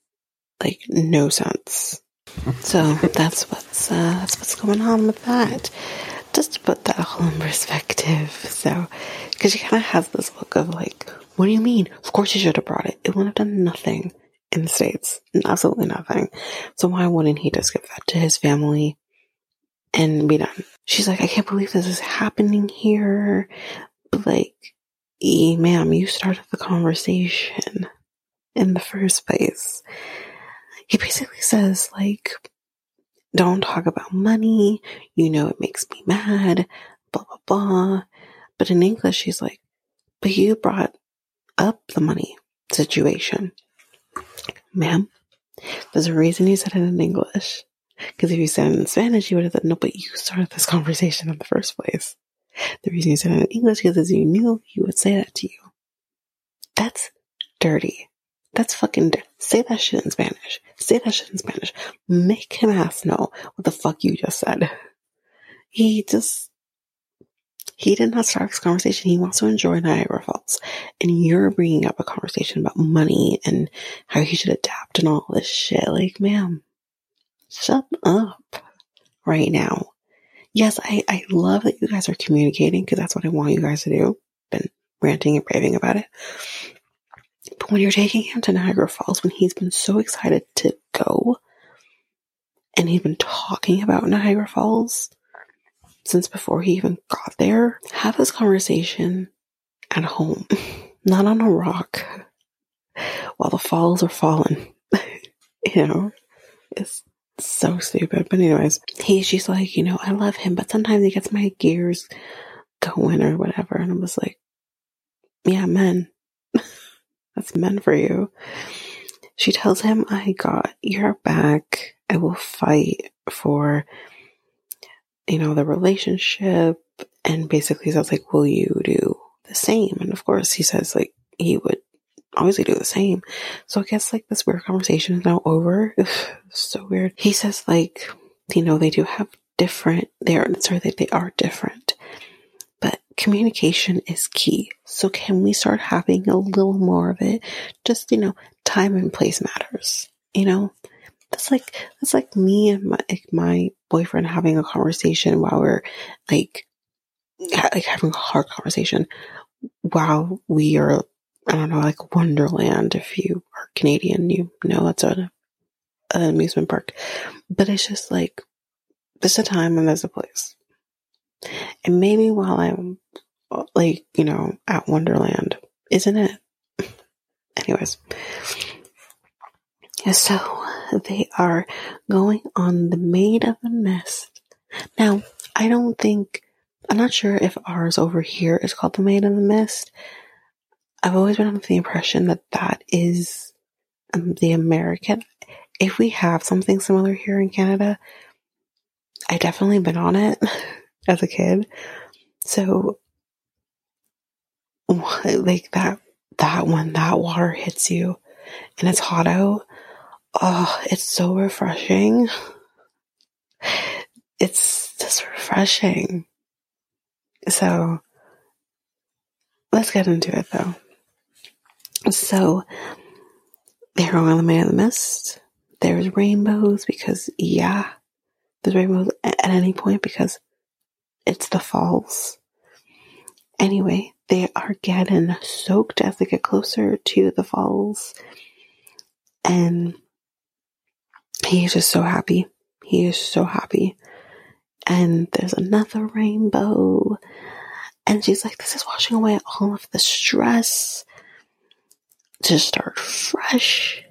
like no sense. So that's what's uh, that's what's going on with that. Just to put that all in perspective. So, because she kind of has this look of like, what do you mean? Of course you should have brought it. It wouldn't have done nothing in the states, absolutely nothing. So why wouldn't he just give that to his family and be done? She's like, I can't believe this is happening here. But like, E, ma'am, you started the conversation in the first place. He basically says, like, don't talk about money. You know, it makes me mad, blah, blah, blah. But in English, she's like, but you brought up the money situation. Ma'am, there's a reason you said it in English. Because if you said it in Spanish, you would have said, no, but you started this conversation in the first place. The reason you said it in English is because you knew he would say that to you. That's dirty. That's fucking. Say that shit in Spanish. Say that shit in Spanish. Make him ass know what the fuck you just said. He just, he did not start this conversation. He wants to enjoy Niagara Falls. And you're bringing up a conversation about money and how he should adapt and all this shit. Like, ma'am, shut up right now yes, I, I love that you guys are communicating because that's what I want you guys to do. Been ranting and raving about it. But when you're taking him to Niagara Falls, when he's been so excited to go, and he's been talking about Niagara Falls since before he even got there, have this conversation at home, not on a rock while the falls are falling. you know, it's so stupid. But anyways, he's just like, you know, I love him, but sometimes he gets my gears going or whatever. And I was like, yeah, men. That's men for you. She tells him, I got your back. I will fight for, you know, the relationship. And basically says like, will you do the same? And of course he says like he would obviously do the same. So I guess like this weird conversation is now over. so weird. He says like, you know, they do have different, they are, sorry, they, they are different, but communication is key. So can we start having a little more of it? Just, you know, time and place matters, you know? That's like, that's like me and my, like my boyfriend having a conversation while we're like, like having a hard conversation while we are I don't know, like Wonderland. If you are Canadian, you know that's a, an amusement park. But it's just like, there's a time and there's a place. And maybe while I'm like, you know, at Wonderland, isn't it? Anyways. So they are going on the Maid of the Mist. Now, I don't think, I'm not sure if ours over here is called the Maid of the Mist. I've always been under the impression that that is um, the American. If we have something similar here in Canada, I definitely been on it as a kid. So, like that, that when that water hits you and it's hot out, oh, it's so refreshing. It's just refreshing. So, let's get into it though. So they're on the Maid of the Mist. There's rainbows because, yeah, there's rainbows at any point because it's the falls. Anyway, they are getting soaked as they get closer to the falls. And he is just so happy. He is so happy. And there's another rainbow. And she's like, this is washing away all of the stress to start fresh.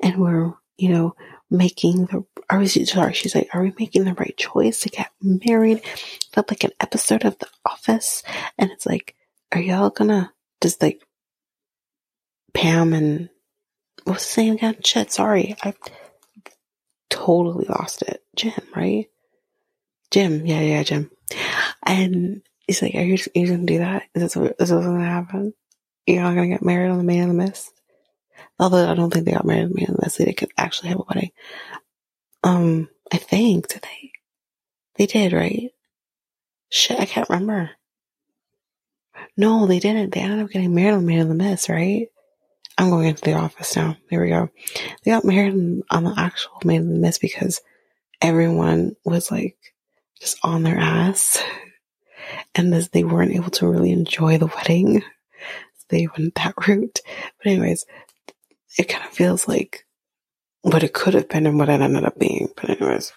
And we're, you know, making the, are we, sorry, she's like, are we making the right choice to get married? Felt like an episode of The Office. And it's like, are y'all gonna just like Pam and what's the name again? Shit, sorry. I totally lost it. Jim, right? Jim. Yeah, yeah, Jim. And he's like, are you, you gonna do that? Is this, is this what's gonna happen? You're not gonna get married on the Man in the Mist? Although I don't think they got married Man Mist. They could actually have a wedding. Um, I think, did they? They did, right? Shit, I can't remember. No, they didn't. They ended up getting married on Man in the Mist, right? I'm going into the office now. There we go. They got married on the actual Man in the Mist because everyone was like just on their ass. And this, they weren't able to really enjoy the wedding. They went that route. But anyways, it kind of feels like what it could have been and what it ended up being. But anyways,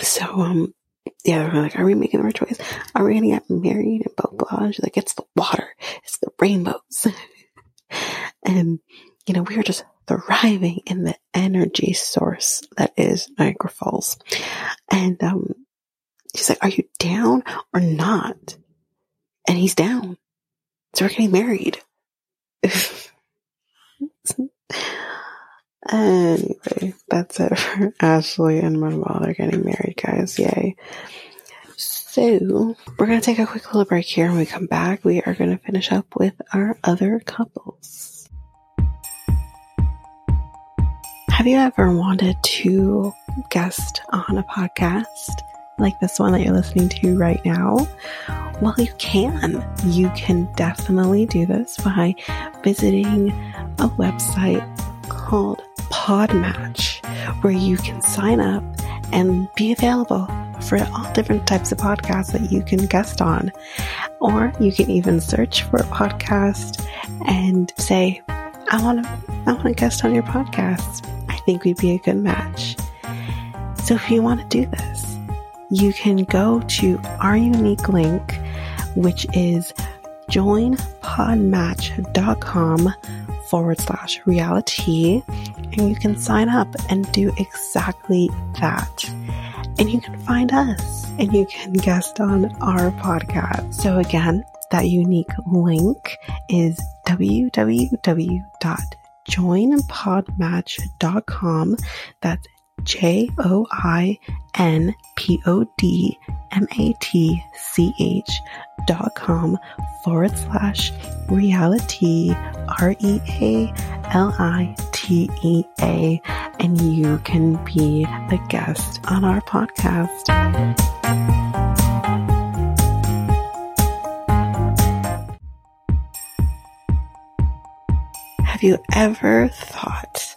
so um, yeah, they're like, are we making the right choice? Are we gonna get married and blah blah? And she's like, it's the water, it's the rainbows, and you know we are just thriving in the energy source that is Niagara Falls. And um, she's like, are you down or not? And he's down, so we're getting married. Anyway, that's it for Ashley and Manuel. They're getting married, guys. Yay. So, we're going to take a quick little break here. When we come back, we are going to finish up with our other couples. Have you ever wanted to guest on a podcast like this one that you're listening to right now? Well, you can. You can definitely do this by visiting a website called Podmatch, where you can sign up and be available for all different types of podcasts that you can guest on. Or you can even search for a podcast and say, I want to, I want to guest on your podcast. I think we'd be a good match. So if you want to do this, you can go to our unique link, which is joinpodmatch.com forward slash realitea and you can sign up and do exactly that. And you can find us and you can guest on our podcast. So again, that unique link is www.joinpodmatch.com. That's J O I N P O D M A T C H dot com forward slash realitea R E A L I T E A and you can be a guest on our podcast. Have you ever thought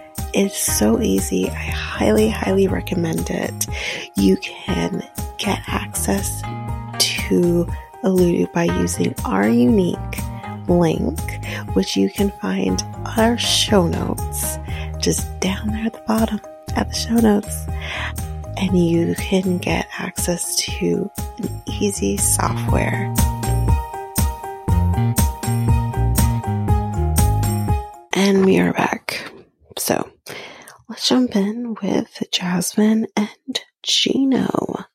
It's so easy. I highly, highly recommend it. You can get access to Alitu by using our unique link, which you can find on our show notes, just down there at the bottom at the show notes. And you can get access to an easy software. And we are back. So let's jump in with Jasmine and Gino.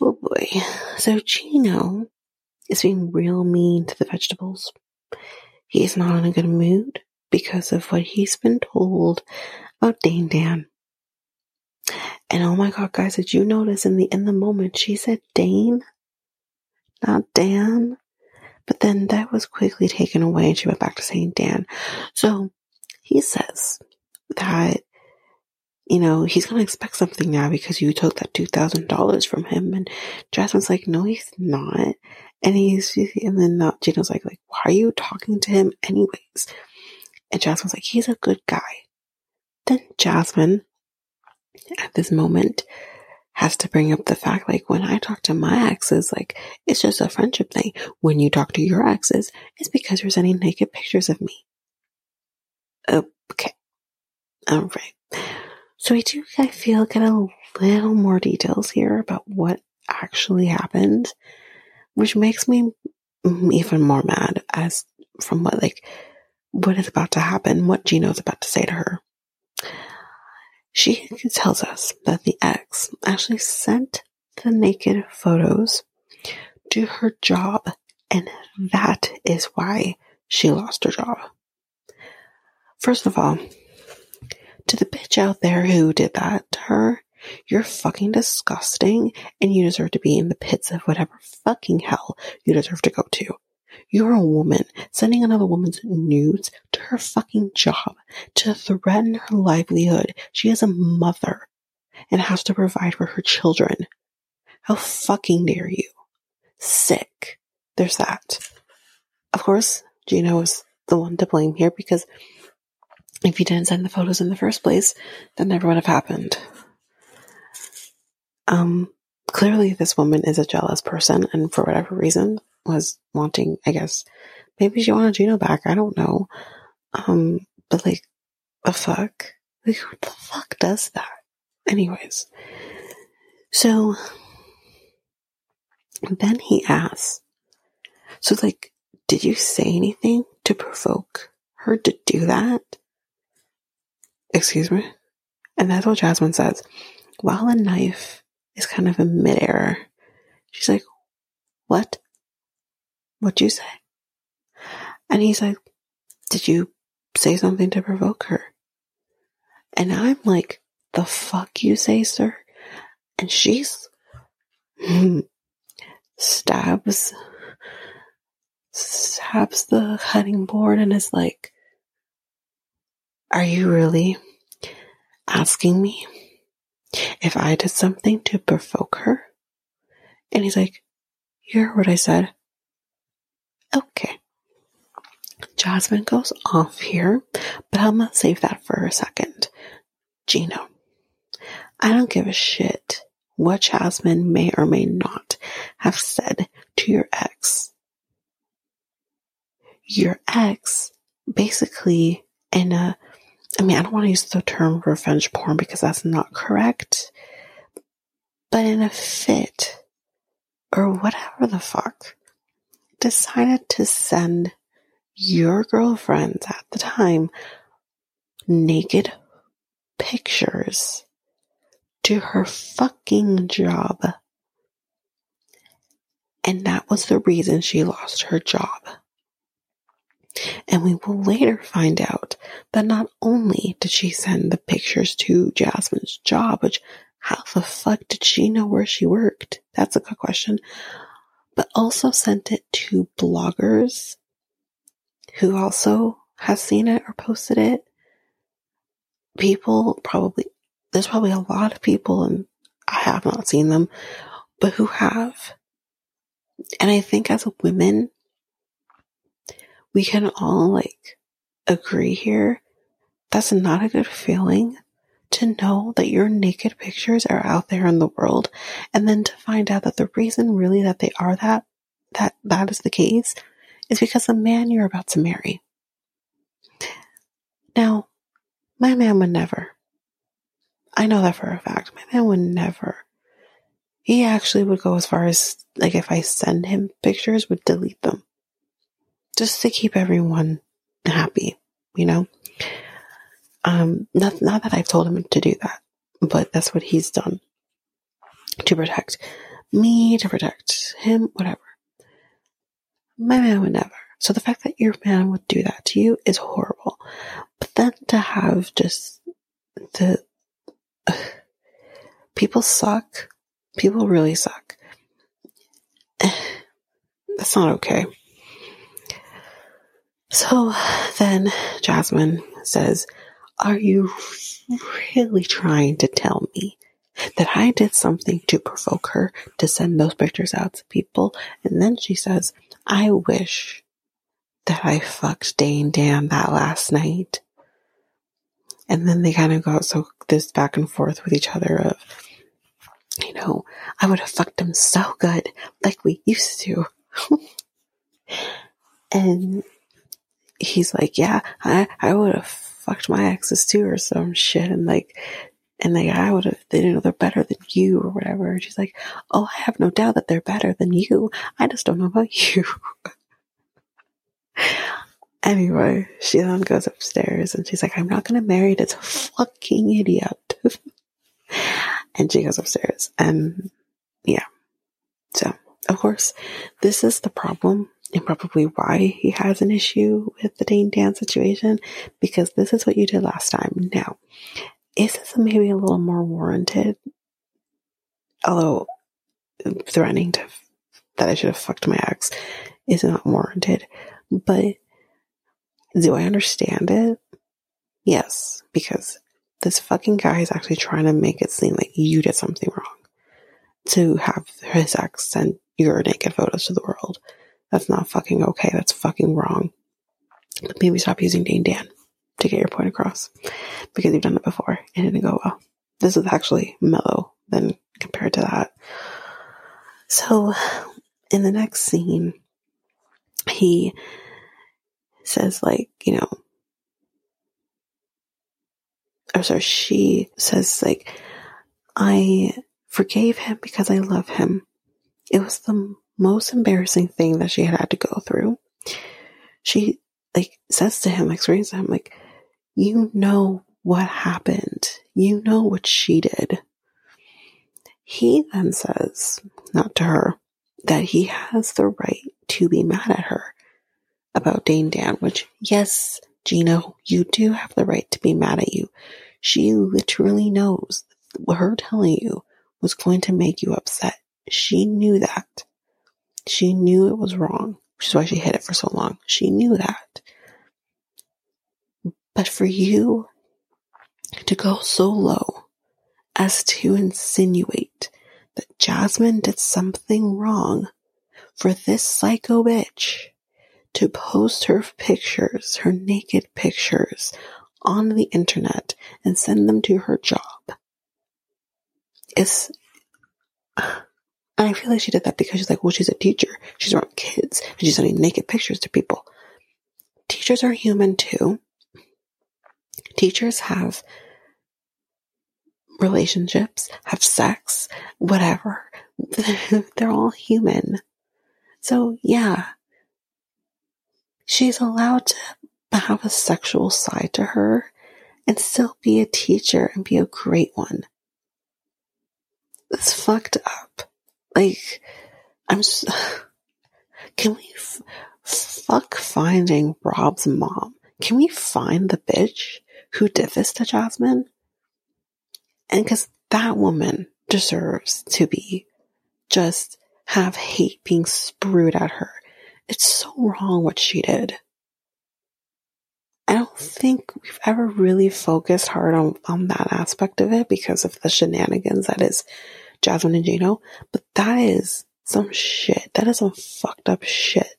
Oh boy. So Gino is being real mean to the vegetables. He's not in a good mood because of what he's been told about Dane Dan. And oh my god, guys, did you notice in the in the moment she said Dane? Not Dan. But then that was quickly taken away and she went back to saying Dan. So he says that you know, he's to expect something now because you took that $2,000 from him. And Jasmine's like, no, he's not. And he's, and then not, Gino's like, like, why are you talking to him anyways? And Jasmine's like, he's a good guy. Then Jasmine, at this moment, has to bring up the fact, like, when I talk to my exes, like, it's just a friendship thing. When you talk to your exes, it's because you're sending naked pictures of me. Okay. All right. So I do, I feel, get a little more details here about what actually happened, which makes me even more mad as from what, like, what is about to happen, what Gino's about to say to her. She tells us that the ex actually sent the naked photos to her job, and that is why she lost her job. First of all, to the bitch out there who did that to her, you're fucking disgusting and you deserve to be in the pits of whatever fucking hell you deserve to go to. You're a woman sending another woman's nudes to her fucking job to threaten her livelihood. She is a mother and has to provide for her children. How fucking dare you? Sick. There's that. Of course, Gino is the one to blame here because if you didn't send the photos in the first place, that never would have happened. Um, clearly this woman is a jealous person and for whatever reason was wanting, I guess, maybe she wanted Gino back. I don't know. Um, but like, the fuck? Like, who the fuck does that? Anyways. So, then he asks, so like, did you say anything to provoke her to do that? Excuse me? And that's what Jasmine says. While a knife is kind of in midair, she's like, What? What'd you say? And he's like, Did you say something to provoke her? And I'm like, The fuck you say, sir? And she's stabs stabs the cutting board and is like, are you really asking me if I did something to provoke her? And he's like, You heard what I said. Okay. Jasmine goes off here, but I'm gonna save that for a second. Gino, I don't give a shit what Jasmine may or may not have said to your ex. Your ex basically in a I mean, I don't want to use the term revenge porn because that's not correct, but in a fit or whatever the fuck, decided to send your girlfriends at the time naked pictures to her fucking job. And that was the reason she lost her job. And we will later find out that not only did she send the pictures to Jasmine's job, which how the fuck did she know where she worked? That's a good question. But also sent it to bloggers who also has seen it or posted it. People probably, there's probably a lot of people and I have not seen them, but who have. And I think as a women, we can all like agree here that's not a good feeling to know that your naked pictures are out there in the world and then to find out that the reason really that they are that that that is the case is because the man you're about to marry. Now, my man would never. I know that for a fact. My man would never. He actually would go as far as like if I send him pictures, would delete them. Just to keep everyone happy, you know? Um, not, not that I've told him to do that, but that's what he's done to protect me, to protect him, whatever. My man would never. So the fact that your man would do that to you is horrible. But then to have just the uh, people suck. People really suck. That's not okay. So then Jasmine says, Are you really trying to tell me that I did something to provoke her to send those pictures out to people? And then she says, I wish that I fucked Dane Dan that last night. And then they kind of go so this back and forth with each other of, you know, I would have fucked him so good, like we used to. and he's like, yeah, I, I would have fucked my exes too or some shit. And like, and like, I would have, they you know they're better than you or whatever. And she's like, oh, I have no doubt that they're better than you. I just don't know about you. anyway, she then goes upstairs and she's like, I'm not going to marry this fucking idiot. and she goes upstairs and yeah. So, of course, this is the problem and probably why he has an issue with the Dane Dan situation because this is what you did last time. Now, is this maybe a little more warranted? Although threatening to that I should have fucked my ex is not warranted, but do I understand it? Yes, because this fucking guy is actually trying to make it seem like you did something wrong to have his ex send your naked photos to the world. That's not fucking okay. That's fucking wrong. But maybe stop using Dane Dan to get your point across because you've done it before and it didn't go well. This is actually mellow than compared to that. So in the next scene, he says like, you know, or sorry, she says like, I forgave him because I love him. It was the most embarrassing thing that she had had to go through. She like says to him, screams to him, like, you know what happened. You know what she did. He then says, not to her, that he has the right to be mad at her about Dane Dan, which, yes, Gino, you do have the right to be mad at you. She literally knows her telling you was going to make you upset. She knew that. She knew it was wrong, which is why she hid it for so long. She knew that. But for you to go so low as to insinuate that Jasmine did something wrong for this psycho bitch to post her pictures, her naked pictures, on the internet and send them to her job. It's, and I feel like she did that because she's like, well, she's a teacher. She's around kids and she's sending naked pictures to people. Teachers are human too. Teachers have relationships, have sex, whatever. They're all human. So yeah, she's allowed to have a sexual side to her and still be a teacher and be a great one. It's fucked up. Like, I'm just, can we f- fuck finding Rob's mom? Can we find the bitch who did this to Jasmine? And cause that woman deserves to be just have hate being spewed at her it's so wrong what she did. I don't think we've ever really focused hard on, on that aspect of it because of the shenanigans that is Jasmine and Gino. But that is some shit. That is some fucked up shit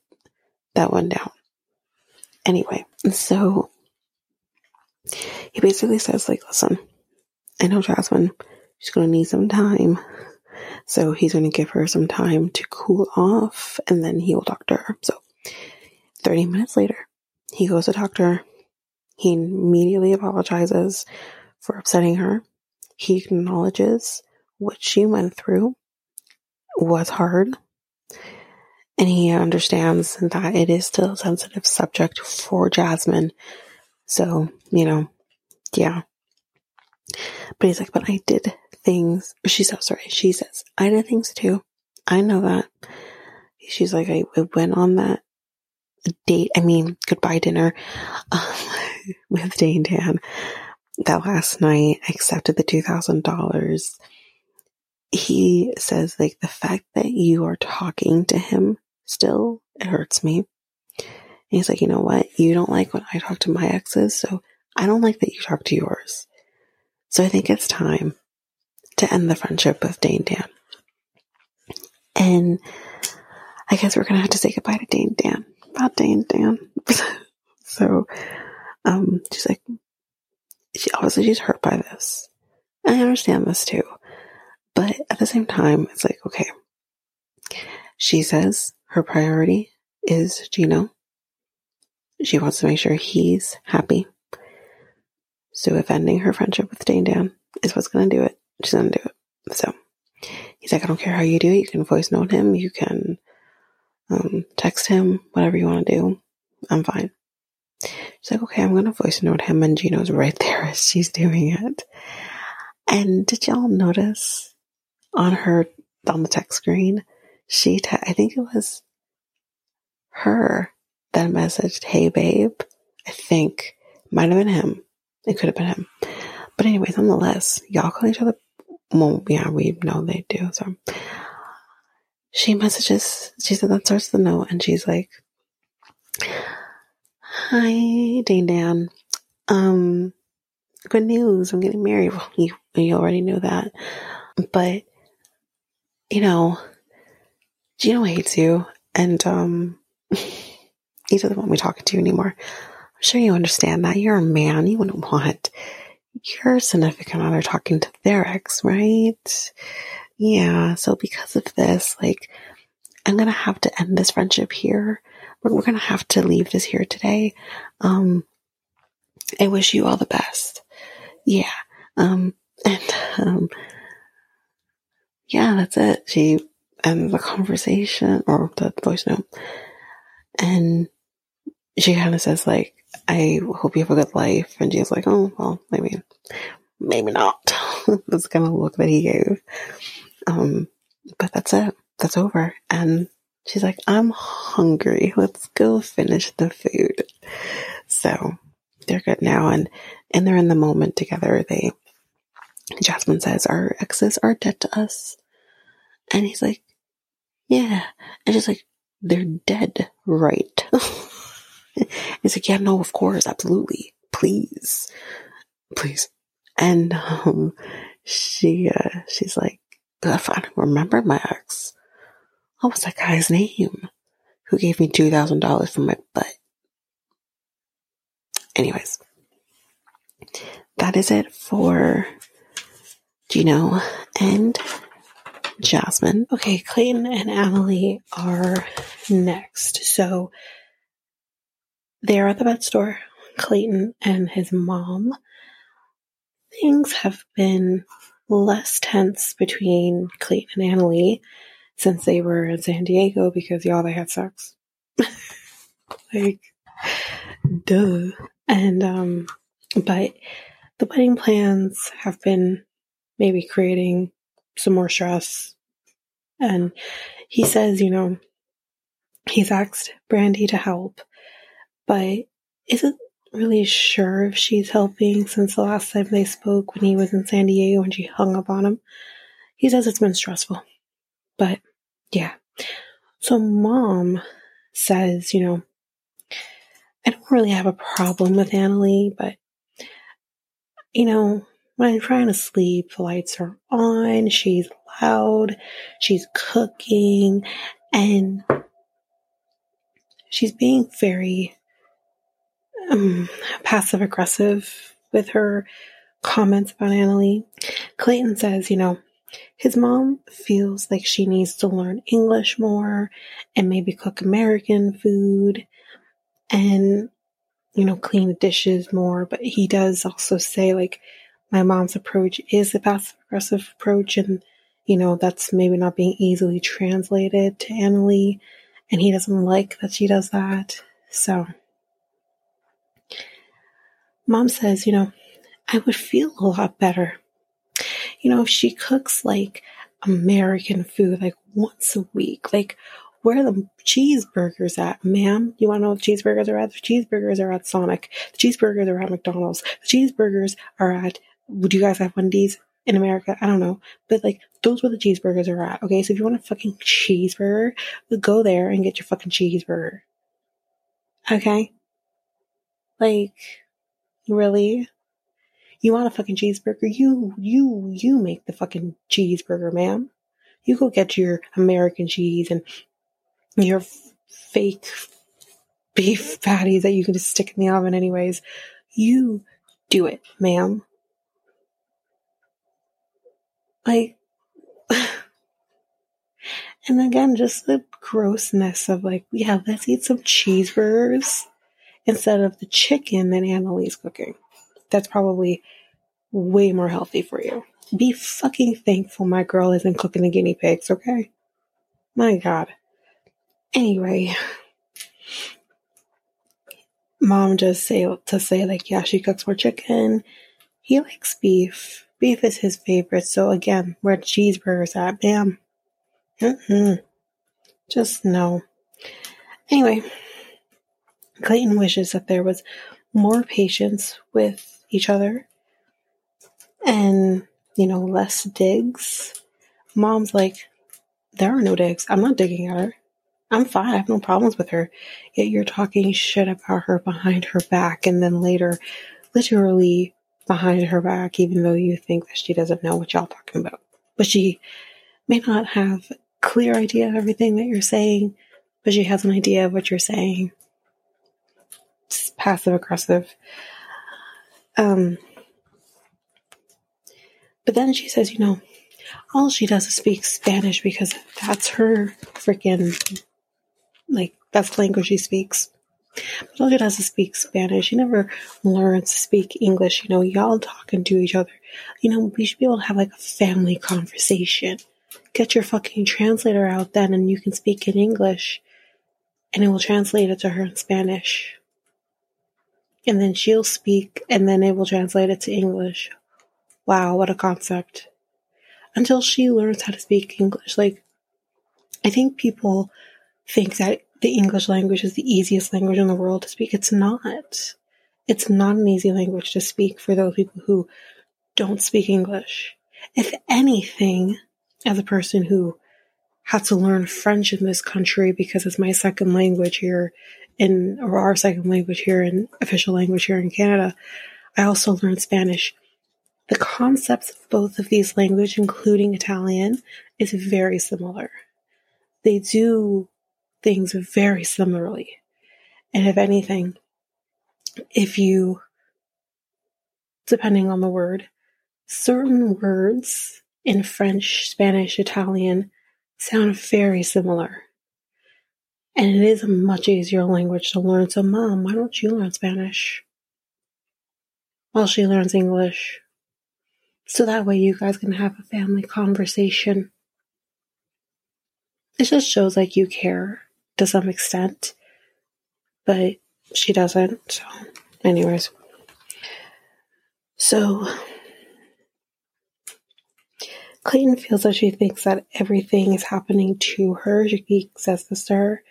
that went down. Anyway, so he basically says, like, listen, I know Jasmine, she's to need some time. So he's to give her some time to cool off and then he will talk to her. So 30 minutes later, he goes to talk to her. He immediately apologizes for upsetting her. He acknowledges what she went through was hard. And he understands that it is still a sensitive subject for Jasmine. So, you know, yeah. But he's like, but I did things. She so sorry. She says, I did things too. I know that. She's like, I, I went on that date. I mean, goodbye dinner um, with Dane Dan. That last night, I accepted the $2,000. He says, like, the fact that you are talking to him still, it hurts me. And he's like, you know what? You don't like when I talk to my exes, so I don't like that you talk to yours. So I think it's time to end the friendship with Dane Dan. And I guess we're gonna have to say goodbye to Dane Dan. About Dane Dan. so um she's like she obviously she's hurt by this. And I understand this too. But at the same time, it's like, okay. She says her priority is Gino. She wants to make sure he's happy. So if ending her friendship with Dane Dan is what's going to do it, she's going to do it. So he's like, I don't care how you do it. You can voice note him. You can um, text him, whatever you want to do. I'm fine. She's like, okay, I'm going to voice note him. And Gino's right there as she's doing it. And did y'all notice on her, on the text screen, she, te- I think it was her that messaged, hey babe. I think might have been him. It could have been him. But anyways, nonetheless, y'all call each other. Well, yeah, we know they do. So she messages. She said that starts the note, and she's like, "Hi, Dane Dan. Um, good news. I'm getting married. Well, you you already knew that, but you know, Gino hates you, and um, he doesn't want me talking to you anymore. I'm sure you understand that. You're a man. You wouldn't want your significant other talking to their ex, right? Yeah. So because of this, like, I'm gonna have to end this friendship here. We're, we're gonna have to leave this here today. Um, I wish you all the best. Yeah. Um, and, um, yeah, that's it. She ended the conversation or the voice note. And she kind of says like, I hope you have a good life. And she's like, oh, well, maybe, maybe not. that's kind of look that he gave. Um, but that's it. That's over. And she's like, I'm hungry. Let's go finish the food. So they're good now. And, and they're in the moment together. They, Jasmine says, our exes are dead to us. And he's like, yeah. And she's like, they're dead, right? He's like, yeah, no, of course, absolutely. Please. Please. And, um, she, uh, she's like, I don't remember my ex. What was that guy's name? Who gave me $2,000 for my butt? Anyways, that is it for Gino and Jasmine. Okay, Clayton and Emily are next. So they're at the vet store, Clayton and his mom. Things have been less tense between Clayton and Anali since they were in San Diego because y'all they had sex. like duh. And um but the wedding plans have been maybe creating some more stress. And he says, you know, he's asked Brandy to help but isn't really sure if she's helping since the last time they spoke when he was in San Diego and she hung up on him. He says it's been stressful. But yeah. So mom says, you know, I don't really have a problem with Anali, but you know, when I'm trying to sleep, the lights are on, she's loud, she's cooking, and she's being very um, passive aggressive with her comments about Anali. Clayton says, you know, his mom feels like she needs to learn English more and maybe cook American food and, you know, clean the dishes more. But he does also say, like, my mom's approach is the passive aggressive approach, and, you know, that's maybe not being easily translated to Anali, and he doesn't like that she does that. So, mom says, you know, I would feel a lot better. You know, if she cooks like American food like once a week, like where are the cheeseburgers at, ma'am? You want to know what cheeseburgers are at? The cheeseburgers are at Sonic. The cheeseburgers are at McDonald's. The cheeseburgers are at, would you guys have Wendy's in America? I don't know. But like, those where the cheeseburgers are at. Okay. So if you want a fucking cheeseburger, go there and get your fucking cheeseburger. Okay. Like, really? You want a fucking cheeseburger? You, you, you make the fucking cheeseburger, ma'am. You go get your American cheese and your fake beef patties that you can just stick in the oven anyways. You do it, ma'am. Like, and again, just the grossness of like, yeah, let's eat some cheeseburgers instead of the chicken that Anali's cooking that's probably way more healthy for you. Be fucking thankful my girl isn't cooking the guinea pigs, okay? My God. Anyway, mom just say to say like, yeah, she cooks more chicken. He likes beef. Beef is his favorite. So again, where cheeseburgers at, bam. Mm-hmm. Just no. Anyway, Clayton wishes that there was more patience with each other and, you know, less digs. Mom's like, there are no digs. I'm not digging at her. I'm fine. I have no problems with her. Yet you're talking shit about her behind her back and then later, literally behind her back, even though you think that she doesn't know what y'all talking about. But she may not have clear idea of everything that you're saying, but she has an idea of what you're saying. It's passive aggressive. Um, but then she says, you know, all she does is speak Spanish because that's her freaking, like, that's the language she speaks. But she does is speak Spanish. You never learn to speak English. You know, y'all talking to each other. You know, we should be able to have like a family conversation. Get your fucking translator out then and you can speak in English and it will translate it to her in Spanish and then she'll speak and then it will translate it to English. Wow, what a concept. Until she learns how to speak English. Like, I think people think that the English language is the easiest language in the world to speak. It's not. It's not an easy language to speak for those people who don't speak English. If anything, as a person who had to learn French in this country because it's my second language here in or our second language here and official language here in Canada. I also learned Spanish. The concepts of both of these languages, including Italian, is very similar. They do things very similarly. And if anything, if you, depending on the word, certain words in French, Spanish, Italian sound very similar. And it is a much easier language to learn. So, mom, why don't you learn Spanish while she learns English? So that way you guys can have a family conversation. It just shows like you care to some extent, but she doesn't. So, anyways. So, Clayton feels that she thinks that everything is happening to her. She says this to her.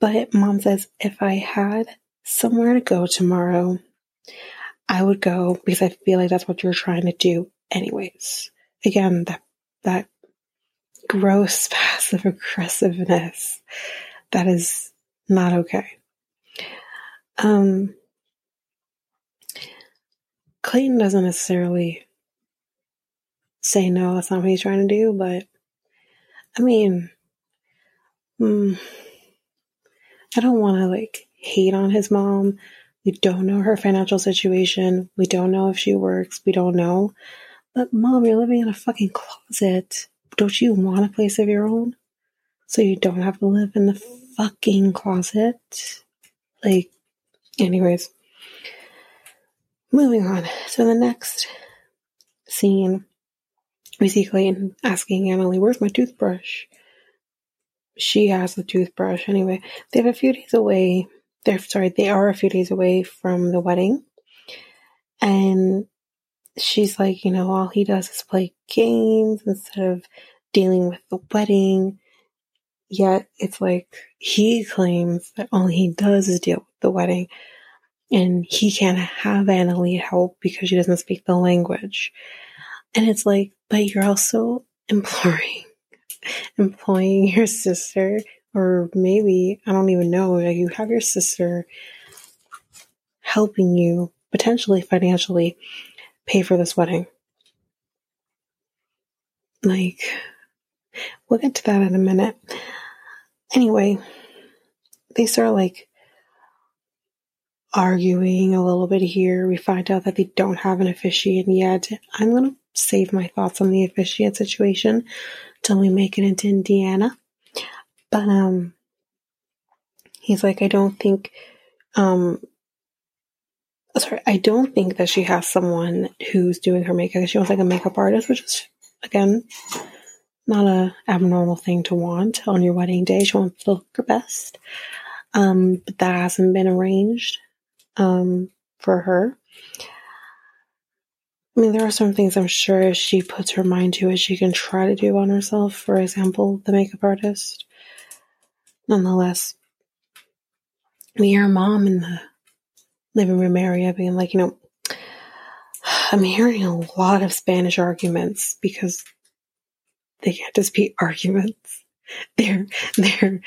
But mom says if I had somewhere to go tomorrow, I would go because I feel like that's what you're trying to do anyways. Again, that that gross passive aggressiveness that is not okay. Um Clayton doesn't necessarily say no, that's not what he's trying to do, but I mean, mm, I don't want to like hate on his mom, We don't know her financial situation. We don't know if she works. We don't know. But mom, you're living in a fucking closet. Don't you want a place of your own? So you don't have to live in the fucking closet? Like, anyways. Moving on. So the next scene, we see Clayton asking Anali, where's my toothbrush? She has the toothbrush. Anyway, they have a few days away. They're sorry, they are a few days away from the wedding. And she's like, you know, all he does is play games instead of dealing with the wedding. Yet it's like he claims that all he does is deal with the wedding and he can't have Anali help because she doesn't speak the language. And it's like, but you're also imploring, employing your sister, or maybe, I don't even know, you have your sister helping you potentially financially pay for this wedding. Like, we'll get to that in a minute. Anyway, they start like arguing a little bit here. We find out that they don't have an officiant yet. I'm going to save my thoughts on the officiant situation till we make it into Indiana. But, um, he's like, I don't think, um, sorry, I don't think that she has someone who's doing her makeup. She wants like a makeup artist, which is, again, not a abnormal thing to want on your wedding day. She wants to look her best. Um, but that hasn't been arranged um, for her. I mean, there are some things I'm sure if she puts her mind to it, she can try to do on herself. For example, the makeup artist. Nonetheless, we hear mom in the living room area being like, you know, I'm hearing a lot of Spanish arguments because they can't just be arguments. They're they're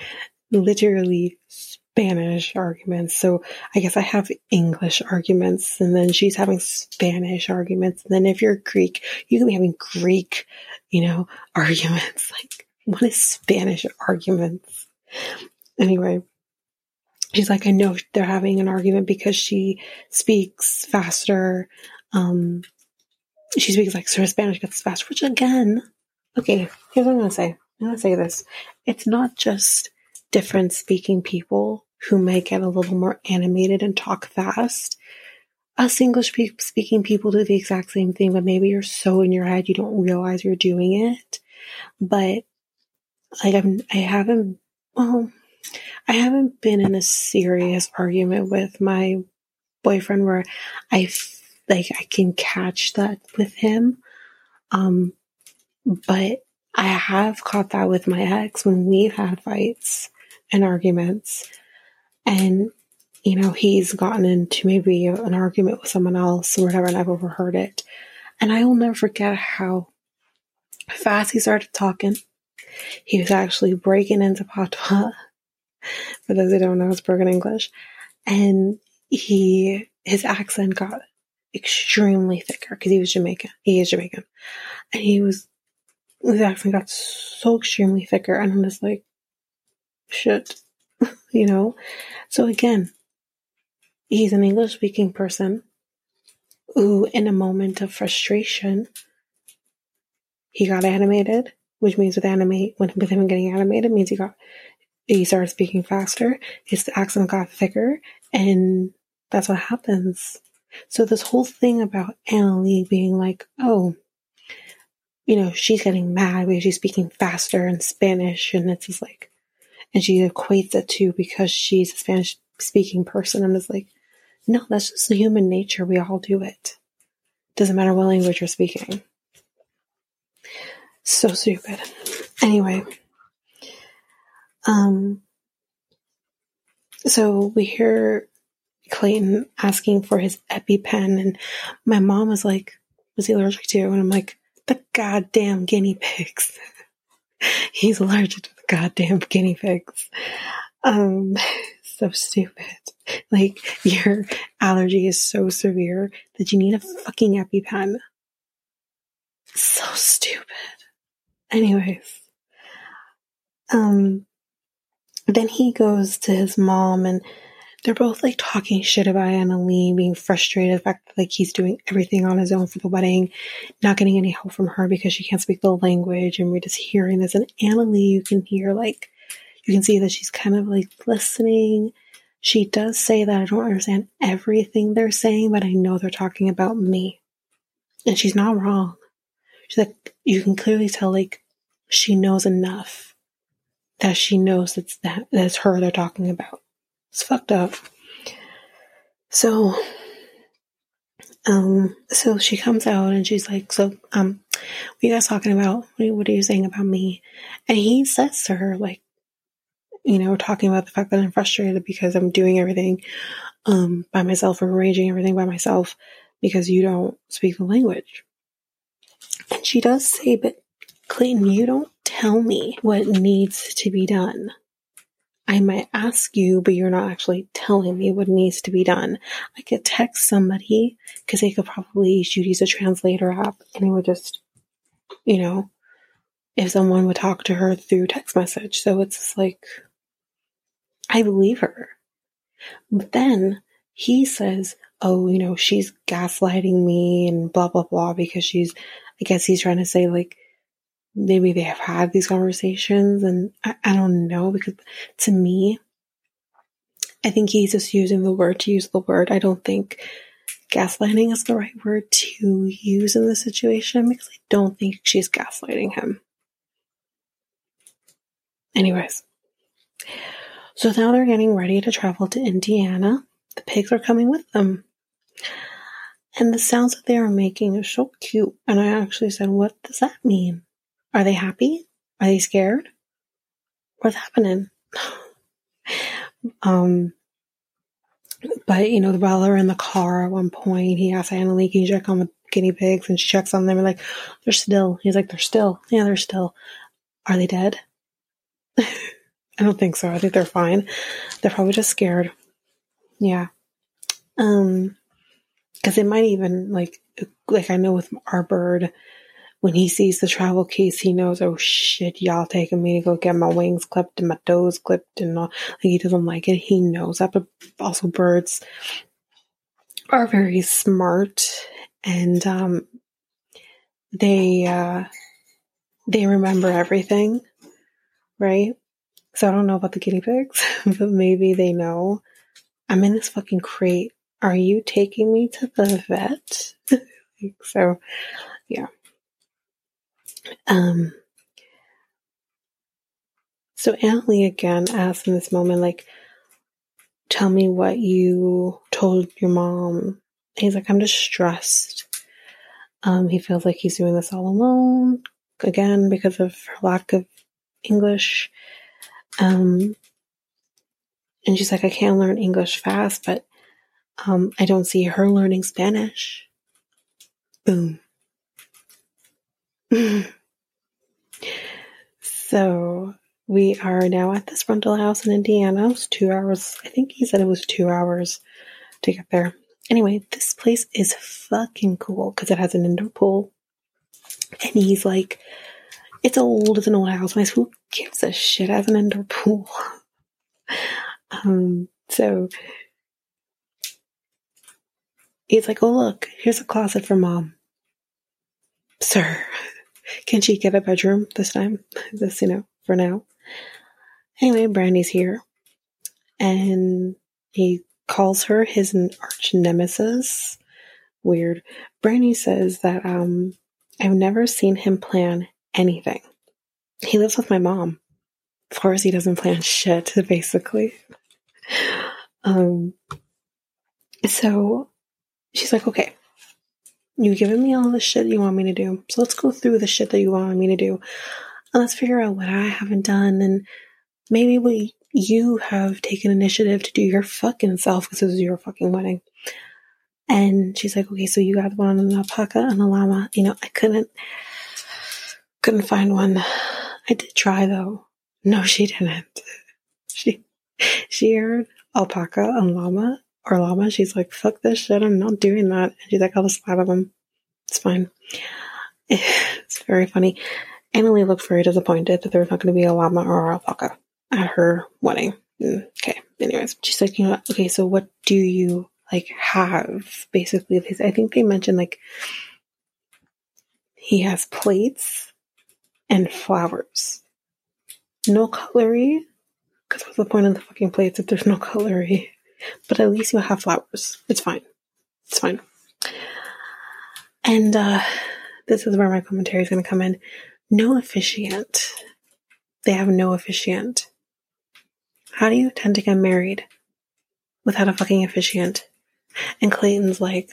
literally Spanish arguments. So I guess I have English arguments and then she's having Spanish arguments. And then if you're Greek, you can be having Greek, you know, arguments. Like, what is Spanish arguments? Anyway, she's like, I know they're having an argument because she speaks faster. Um, she speaks like sort of Spanish gets faster, which again, okay, here's what I'm gonna say. I'm gonna say this. It's not just different speaking people who may get a little more animated and talk fast. Us English speaking people do the exact same thing, but maybe you're so in your head you don't realize you're doing it. But like I'm, I haven't, well, I haven't been in a serious argument with my boyfriend where I like I can catch that with him. Um, but I have caught that with my ex when we've had fights and arguments. And, you know, he's gotten into maybe an argument with someone else or whatever, and I've overheard it. And I will never forget how fast he started talking. He was actually breaking into patois. For those who don't know, it's broken English. And he, his accent got extremely thicker because he was Jamaican. He is Jamaican. And he was, his accent got so extremely thicker. And I'm just like, shit, you know? So again, he's an English speaking person who, in a moment of frustration, he got animated, which means with animate, when, with him getting animated means he got, he started speaking faster, his accent got thicker, and that's what happens. So this whole thing about Anali being like, oh, you know, she's getting mad because she's speaking faster in Spanish, and it's just like, and she equates it to because she's a Spanish speaking person. I'm just like, no, that's just human nature. We all do it. Doesn't matter what language you're speaking. So stupid. Anyway, um, so we hear Clayton asking for his EpiPen, and my mom was like, "Was he allergic to?" And I'm like, "The goddamn guinea pigs." He's allergic to the goddamn guinea pigs. Um, so stupid. Like, your allergy is so severe that you need a fucking EpiPen. So stupid. Anyways. Um, then he goes to his mom and they're both like talking shit about Anali, being frustrated the fact that like he's doing everything on his own for the wedding, not getting any help from her because she can't speak the language, and we're just hearing this. And Anali, you can hear like you can see that she's kind of like listening. She does say that I don't understand everything they're saying, but I know they're talking about me. And she's not wrong. She's like, you can clearly tell like she knows enough that she knows it's that that's her they're talking about. It's fucked up. So, um, so she comes out and she's like, "So, um, what are you guys talking about? What are you saying about me?" And he says to her, like, you know, talking about the fact that I'm frustrated because I'm doing everything, um, by myself arranging everything by myself because you don't speak the language. And she does say, "But Clayton, you don't tell me what needs to be done." I might ask you, but you're not actually telling me what needs to be done. I could text somebody because they could probably should use a translator app and it would just, you know, if someone would talk to her through text message. So it's just like, I believe her. But then he says, oh, you know, she's gaslighting me and blah, blah, blah, because she's, I guess he's trying to say, like, maybe they have had these conversations and I, I don't know because to me, I think he's just using the word to use the word. I don't think gaslighting is the right word to use in this situation because I don't think she's gaslighting him. Anyways, so now they're getting ready to travel to Indiana. The pigs are coming with them. And the sounds that they are making are so cute. And I actually said, What does that mean? Are they happy? Are they scared? What's happening? um, but you know, while they're in the car at one point, he asks Anali, "Can you check on the guinea pigs?" And she checks on them, and like, they're still. He's like, "They're still. Yeah, they're still. Are they dead?" I don't think so. I think they're fine. They're probably just scared. Yeah. Um, because it might even like like I know with our bird, when he sees the travel case, he knows, oh shit, y'all taking me to go get my wings clipped and my toes clipped and all. Like he doesn't like it. He knows that, but also birds are very smart and um, they uh, they remember everything, right? So I don't know about the guinea pigs, but maybe they know. I'm in this fucking crate. Are you taking me to the vet? so, yeah. Um, so Anali again asks in this moment, like, tell me what you told your mom. He's like, I'm just stressed. Um, he feels like he's doing this all alone, again, because of her lack of English. Um, and she's like, I can't learn English fast, but um, I don't see her learning Spanish. Boom. So we are now at this rental house in Indiana. It's two hours. I think he said it was two hours to get there. Anyway, this place is fucking cool because it has an indoor pool. And he's like, it's old, it's an old house. My who gives a shit as an indoor pool? um, so he's like, oh look, here's a closet for mom. Sir, can she get a bedroom this time? This, you know, for now. Anyway, Brandy's here. And he calls her his arch nemesis. Weird. Brandy says that um I've never seen him plan anything. He lives with my mom. Of course he doesn't plan shit, basically. Um so she's like, okay, You've given me all the shit you want me to do. So let's go through the shit that you want me to do. And let's figure out what I haven't done. And maybe we, you have taken initiative to do your fucking self because this is your fucking wedding. And she's like, okay, so you got one on the alpaca and the llama. You know, I couldn't, couldn't find one. I did try though. No, she didn't. She, she heard alpaca and llama or llama. She's like, fuck this shit. I'm not doing that. And she's like, I'll just slap him. It's fine. It's very funny. Emily looked very disappointed that there was not going to be a llama or alpaca at her wedding. Okay, anyways, she's like, you know, okay, so what do you like have? Basically, I think they mentioned like he has plates and flowers. No cutlery, because what's the point of the fucking plates if there's no cutlery? But at least you'll have flowers. It's fine. It's fine. And uh, this is where my commentary is going to come in. No officiant. They have no officiant. How do you tend to get married without a fucking officiant? And Clayton's like,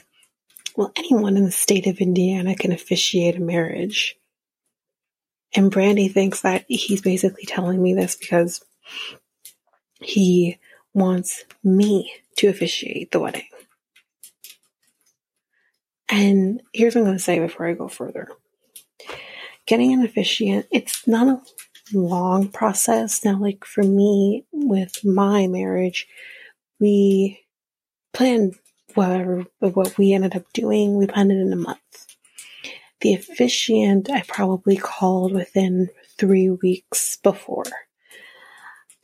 well, anyone in the state of Indiana can officiate a marriage. And Brandy thinks that he's basically telling me this because he wants me to officiate the wedding. And here's what I'm going to say before I go further. Getting an officiant, it's not a long process. Now, like for me with my marriage, we planned whatever what we ended up doing. We planned it in a month. The officiant I probably called within three weeks before.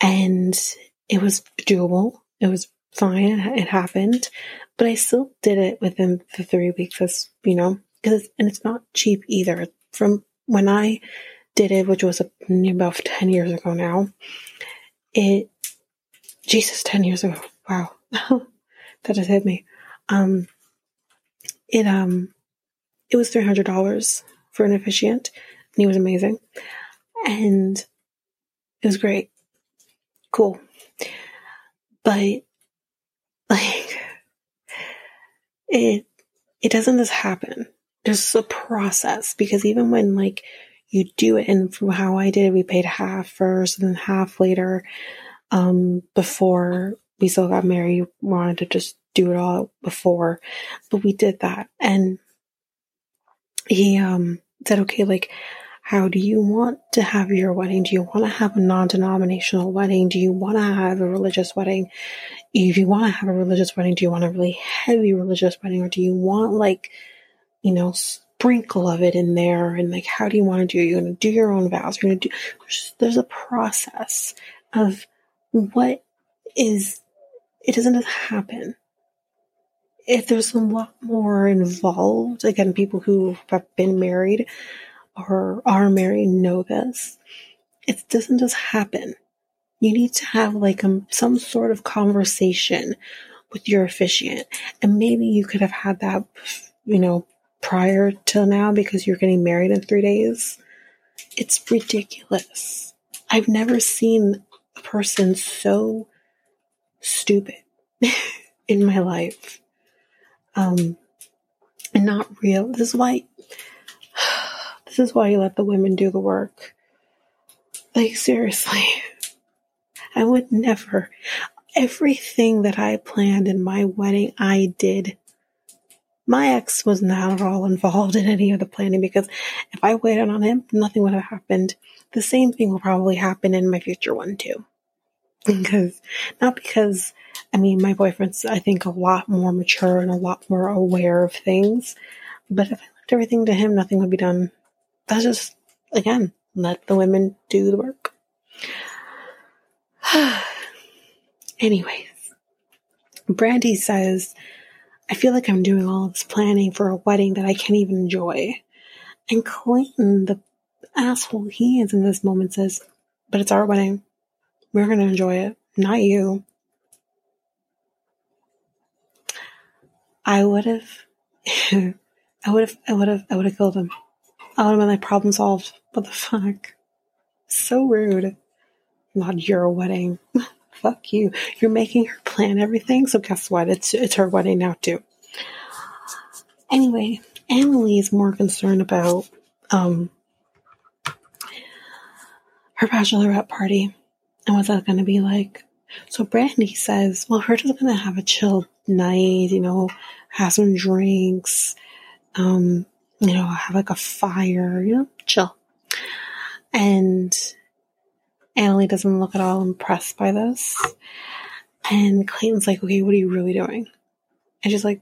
And it was doable. It was fine. It happened, but I still did it within the three weeks as, you know, because, and it's not cheap either. From when I did it, which was about 10 years ago now, it, Jesus, 10 years ago. Wow. that just hit me. Um, it, um, it was $300 for an officiant and he was amazing. And it was great. Cool. But like it it doesn't just happen. There's a process because even when like you do it and from how I did we paid half first and then half later, um, before we still got married, wanted to just do it all before. But we did that and he um said, okay, like how do you want to have your wedding? Do you want to have a non denominational wedding? Do you want to have a religious wedding? If you want to have a religious wedding, do you want a really heavy religious wedding or do you want like, you know, sprinkle of it in there? And like, how do you want to do it? You're going to do your own vows. You're going to do, there's, there's a process of what is, it doesn't just happen if there's a lot more involved, again, people who have been married or are married know this. It doesn't just happen. You need to have like a, some sort of conversation with your officiant. And maybe you could have had that, you know, prior to now because you're getting married in three days. It's ridiculous. I've never seen a person so stupid in my life. Um, and not real. This is why this is why you let the women do the work. Like, seriously. I would never. Everything that I planned in my wedding, I did. My ex was not at all involved in any of the planning because if I waited on him, nothing would have happened. The same thing will probably happen in my future one too. Because, not because, I mean, my boyfriend's, I think, a lot more mature and a lot more aware of things. But if I left everything to him, nothing would be done that's just, again, let the women do the work. Anyways, Brandy says, I feel like I'm doing all this planning for a wedding that I can't even enjoy. And Clayton, the asshole he is in this moment, says, But it's our wedding. We're going to enjoy it, not you. I would have, I would have, I would have, I would have killed him. I would problem solved. What the fuck? So rude. Not your wedding. fuck you. You're making her plan everything. So guess what? It's it's her wedding now too. Anyway, Emily is more concerned about um her bachelorette party and what's that going to be like. So Brandy says, well, we're just going to have a chill night, you know, have some drinks, um, you know, have like a fire, you know, chill. And Anali doesn't look at all impressed by this. And Clayton's like, okay, what are you really doing? And she's like,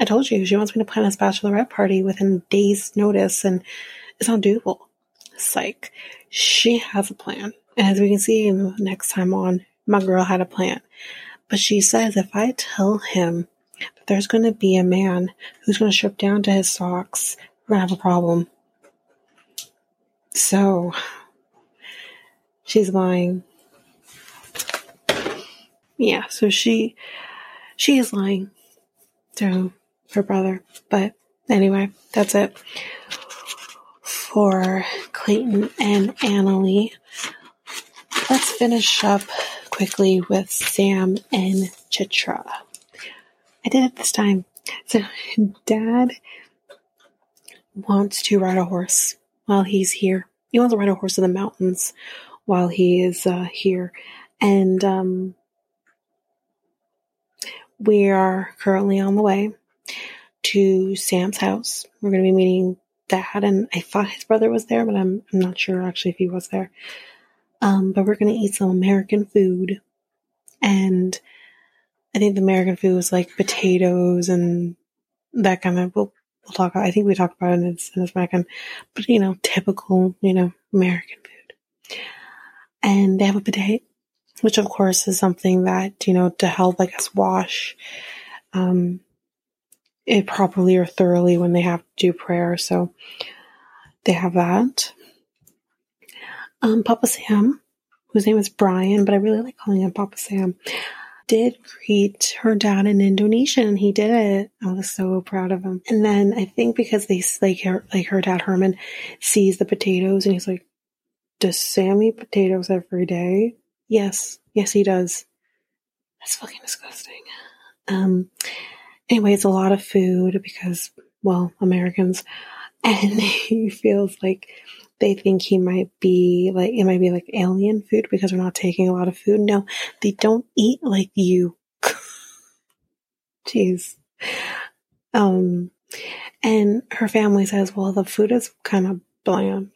I told you, she wants me to plan this bachelorette party within days' notice, and it's not doable. Like, she has a plan. And as we can see next time on, my girl had a plan. But she says if I tell him there's going to be a man who's going to strip down to his socks, we're going to have a problem. So she's lying. Yeah, so she she is lying to her brother. But anyway, that's it for Clayton and Anali. Let's finish up quickly with Sam and Citra. I did it this time. So, Dad wants to ride a horse while he's here. He wants to ride a horse in the mountains while he is uh, here. And um, we are currently on the way to Sam's house. We're going to be meeting Dad, and I thought his brother was there, but I'm, I'm not sure actually if he was there. Um, but we're going to eat some American food. And I think the American food was like potatoes and that kind of, we'll, we'll talk I think we talked about it in this, in this American, but you know, typical, you know, American food. And they have a bidet, which of course is something that, you know, to help, I guess, wash, um, it properly or thoroughly when they have to do prayer. So they have that. Um, Papa Sam, whose name is Brian, but I really like calling him Papa Sam, did greet her dad in Indonesian. And he did it. I was so proud of him. And then I think because they like her, like her dad Herman sees the potatoes and he's like, "Does Sam eat potatoes every day?" Yes, yes, he does. That's fucking disgusting. Um. Anyway, it's a lot of food because, well, Americans, and he feels like they think he might be like it might be like alien food because we're not taking a lot of food. No, they don't eat like you. Jeez. Um, and her family says, well, the food is kind of bland.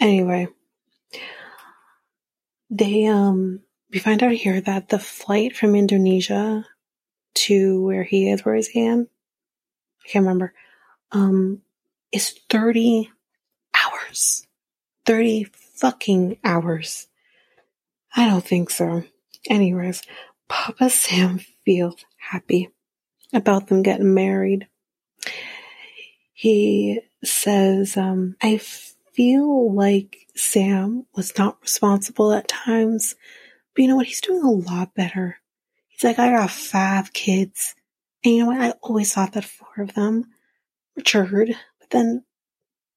Anyway, they um we find out here that the flight from Indonesia to where he is, where his hand, I can't remember, um, is 30 hours. 30 fucking hours. I don't think so. Anyways, Papa Sam feels happy about them getting married. He says, um, I feel like Sam was not responsible at times, but you know what? He's doing a lot better. He's like, I got five kids. And you know what? I always thought that four of them matured, then,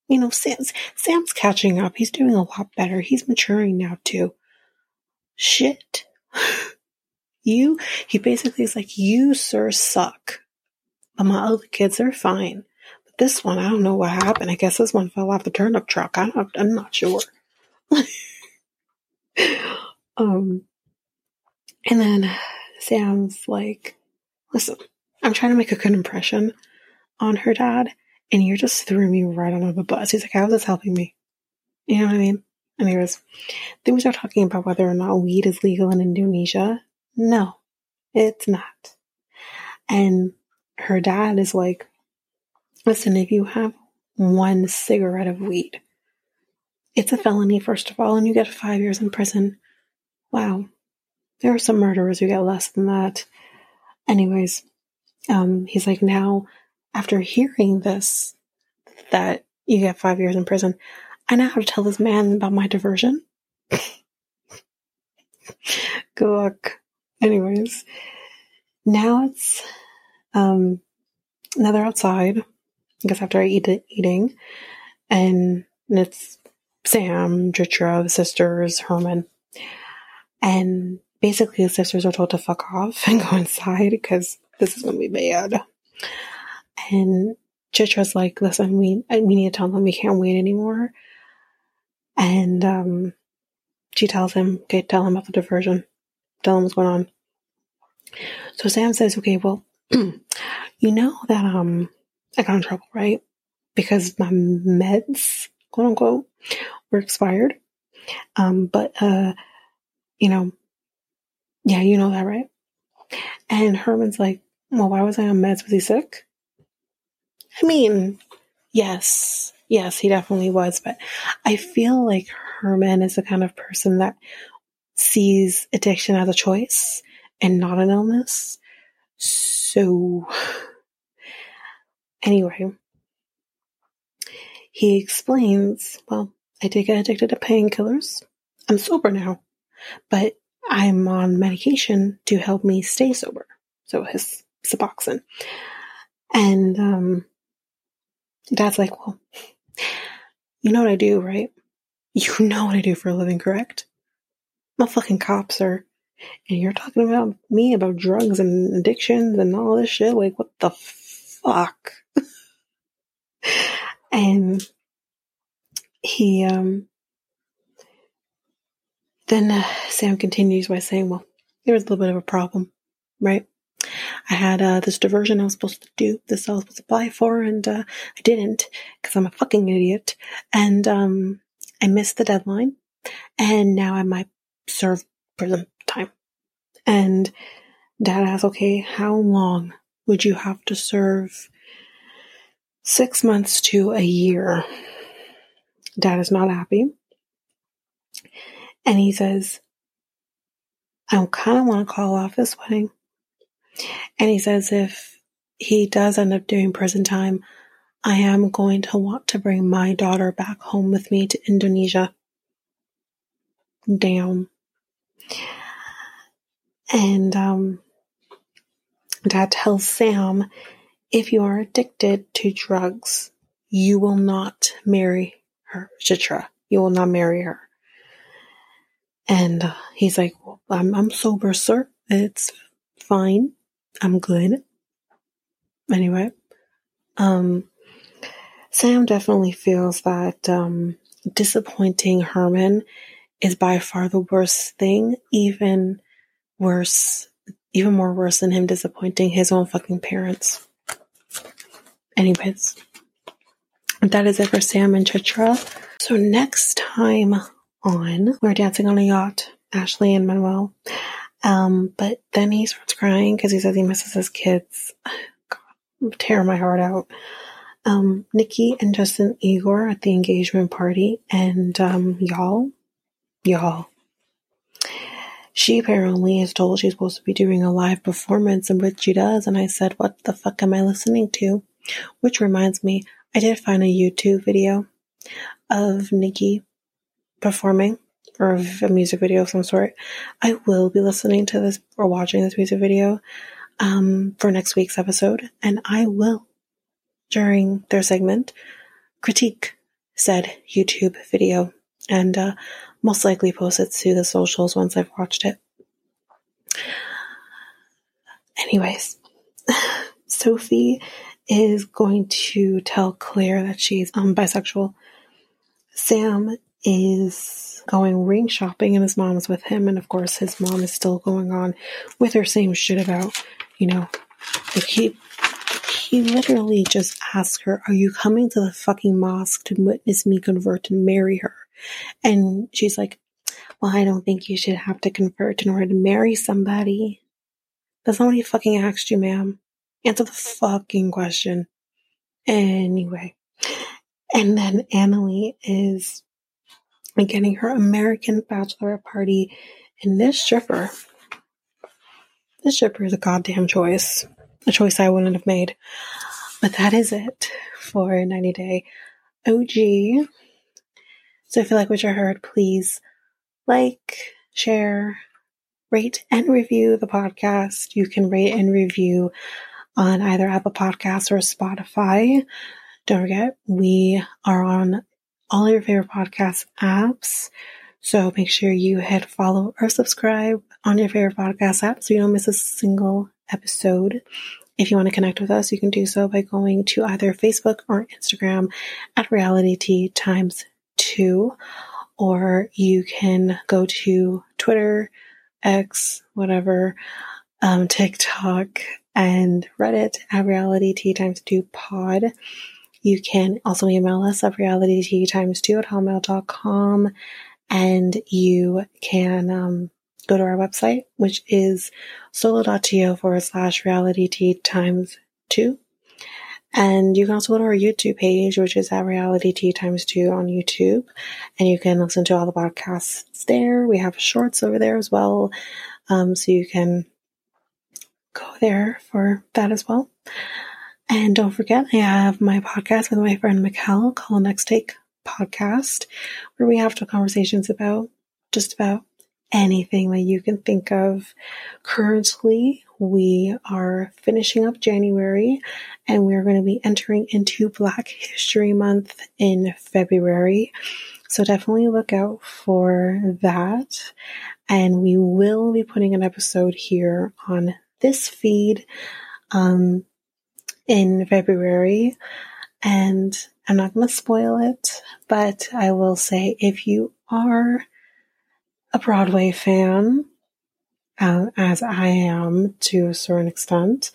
you know, Sam's, Sam's catching up. He's doing a lot better. He's maturing now too. Shit. you, he basically is like, you, sir, suck. But my other kids are fine. But this one, I don't know what happened. I guess this one fell off the turnip truck. I don't, I'm not sure. um, and then Sam's like, listen, I'm trying to make a good impression on her dad, and you're just throwing me right under the bus. He's like, how is this helping me? You know what I mean? Anyways, then we start talking about whether or not weed is legal in Indonesia. No, it's not. And her dad is like, listen, if you have one cigarette of weed, it's a felony, first of all, and you get five years in prison. Wow, there are some murderers who get less than that. Anyways, um, he's like, now, after hearing this, that you get five years in prison, I know how to tell this man about my diversion. Good luck. Anyways, now it's, um, now they're outside. I guess after I eat it, eating, and, it's Sam, Citra, the sisters, Herman, and basically the sisters are told to fuck off and go inside because this is to be bad. And Citra's like, listen, we, we need to tell them we can't wait anymore. And, um, she tells him, okay, tell him about the diversion. Tell him what's going on. So Sam says, okay, well, you know that, um, I got in trouble, right? Because my meds, quote unquote, were expired. Um, but, uh, you know, yeah, you know that, right? And Herman's like, well, why was I on meds? Was he sick? I mean, yes, yes, he definitely was, but I feel like Herman is the kind of person that sees addiction as a choice and not an illness. So, anyway, he explains, well, I did get addicted to painkillers. I'm sober now, but I'm on medication to help me stay sober. So his Suboxone. And um, dad's like, well, you know what I do, right? You know what I do for a living, correct? I'm a fucking cop, sir. And you're talking about me about drugs and addictions and all this shit. Like, what the fuck? and he, um, then uh, Sam continues by saying, well, there was a little bit of a problem, right? I had uh, this diversion I was supposed to do, this I was supposed to apply for, and uh, I didn't because I'm a fucking idiot. And um, I missed the deadline, and now I might serve prison time. And dad asked, okay, how long would you have to serve? Six months to a year. Dad is not happy. And he says, I kind of want to call off this wedding. And he says if he does end up doing prison time, I am going to want to bring my daughter back home with me to Indonesia. Damn. And um, dad tells Sam if you are addicted to drugs, you will not marry her, Citra. You will not marry her. And uh, he's like, well, I'm, I'm sober, sir. It's fine. I'm good. Anyway, um, Sam definitely feels that um, disappointing Herman is by far the worst thing, even worse, even more worse than him disappointing his own fucking parents. Anyways, that is it for Sam and Citra. So next time on, we're dancing on a yacht, Ashley and Manuel. Um, but then he starts crying because he says he misses his kids. God, tear my heart out. Um, Nikki and Justin Igor at the engagement party, and um, y'all, y'all. She apparently is told she's supposed to be doing a live performance, and which she does. And I said, "What the fuck am I listening to?" Which reminds me, I did find a YouTube video of Nikki performing or a music video of some sort. I will be listening to this or watching this music video um, for next week's episode, and I will, during their segment, critique said YouTube video and uh, most likely post it to the socials once I've watched it. Anyways, Sophie is going to tell Claire that she's um, bisexual. Sam is going ring shopping and his mom is with him. And of course, his mom is still going on with her same shit about, you know, like he, he literally just asked her, Are you coming to the fucking mosque to witness me convert and marry her? And she's like, Well, I don't think you should have to convert in order to marry somebody. That's not what he fucking asked you, ma'am. Answer the fucking question. Anyway. And then Anali is getting her American bachelorette party. And this stripper, this stripper is a goddamn choice. A choice I wouldn't have made. But that is it for 90 Day OG. So if you like what you heard, please like, share, rate, and review the podcast. You can rate and review on either Apple Podcasts or Spotify. Don't forget, we are on all your favorite podcast apps. So make sure you hit follow or subscribe on your favorite podcast app so you don't miss a single episode. If you want to connect with us, you can do so by going to either Facebook or Instagram at Realitea times two, or you can go to Twitter, X, whatever, um, TikTok, and Reddit at Realitea times two pod. You can also email us at realitea times two at hotmail.com and you can um, go to our website, which is solo.to forward slash realitea times two. And you can also go to our YouTube page, which is at Realitea Times 2 on YouTube. And you can listen to all the podcasts there. We have shorts over there as well. Um, so you can go there for that as well. And don't forget, I have my podcast with my friend Mikkel called Next Take Podcast, where we have conversations about just about anything that you can think of. Currently, we are finishing up January and we're going to be entering into Black History Month in February. So definitely look out for that. And we will be putting an episode here on this feed um, in February. And I'm not going to spoil it, but I will say if you are a Broadway fan, uh, as I am to a certain extent,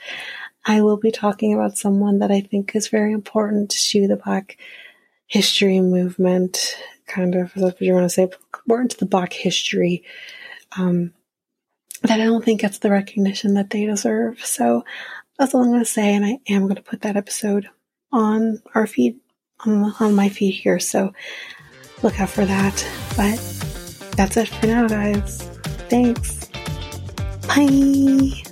I will be talking about someone that I think is very important to the Black history movement, kind of, if you want to say, important to the Black history, um, that I don't think gets the recognition that they deserve. So that's all I'm going to say, and I am going to put that episode on our feed, on, on my feed here. So look out for that. But that's it for now, guys. Thanks. Bye.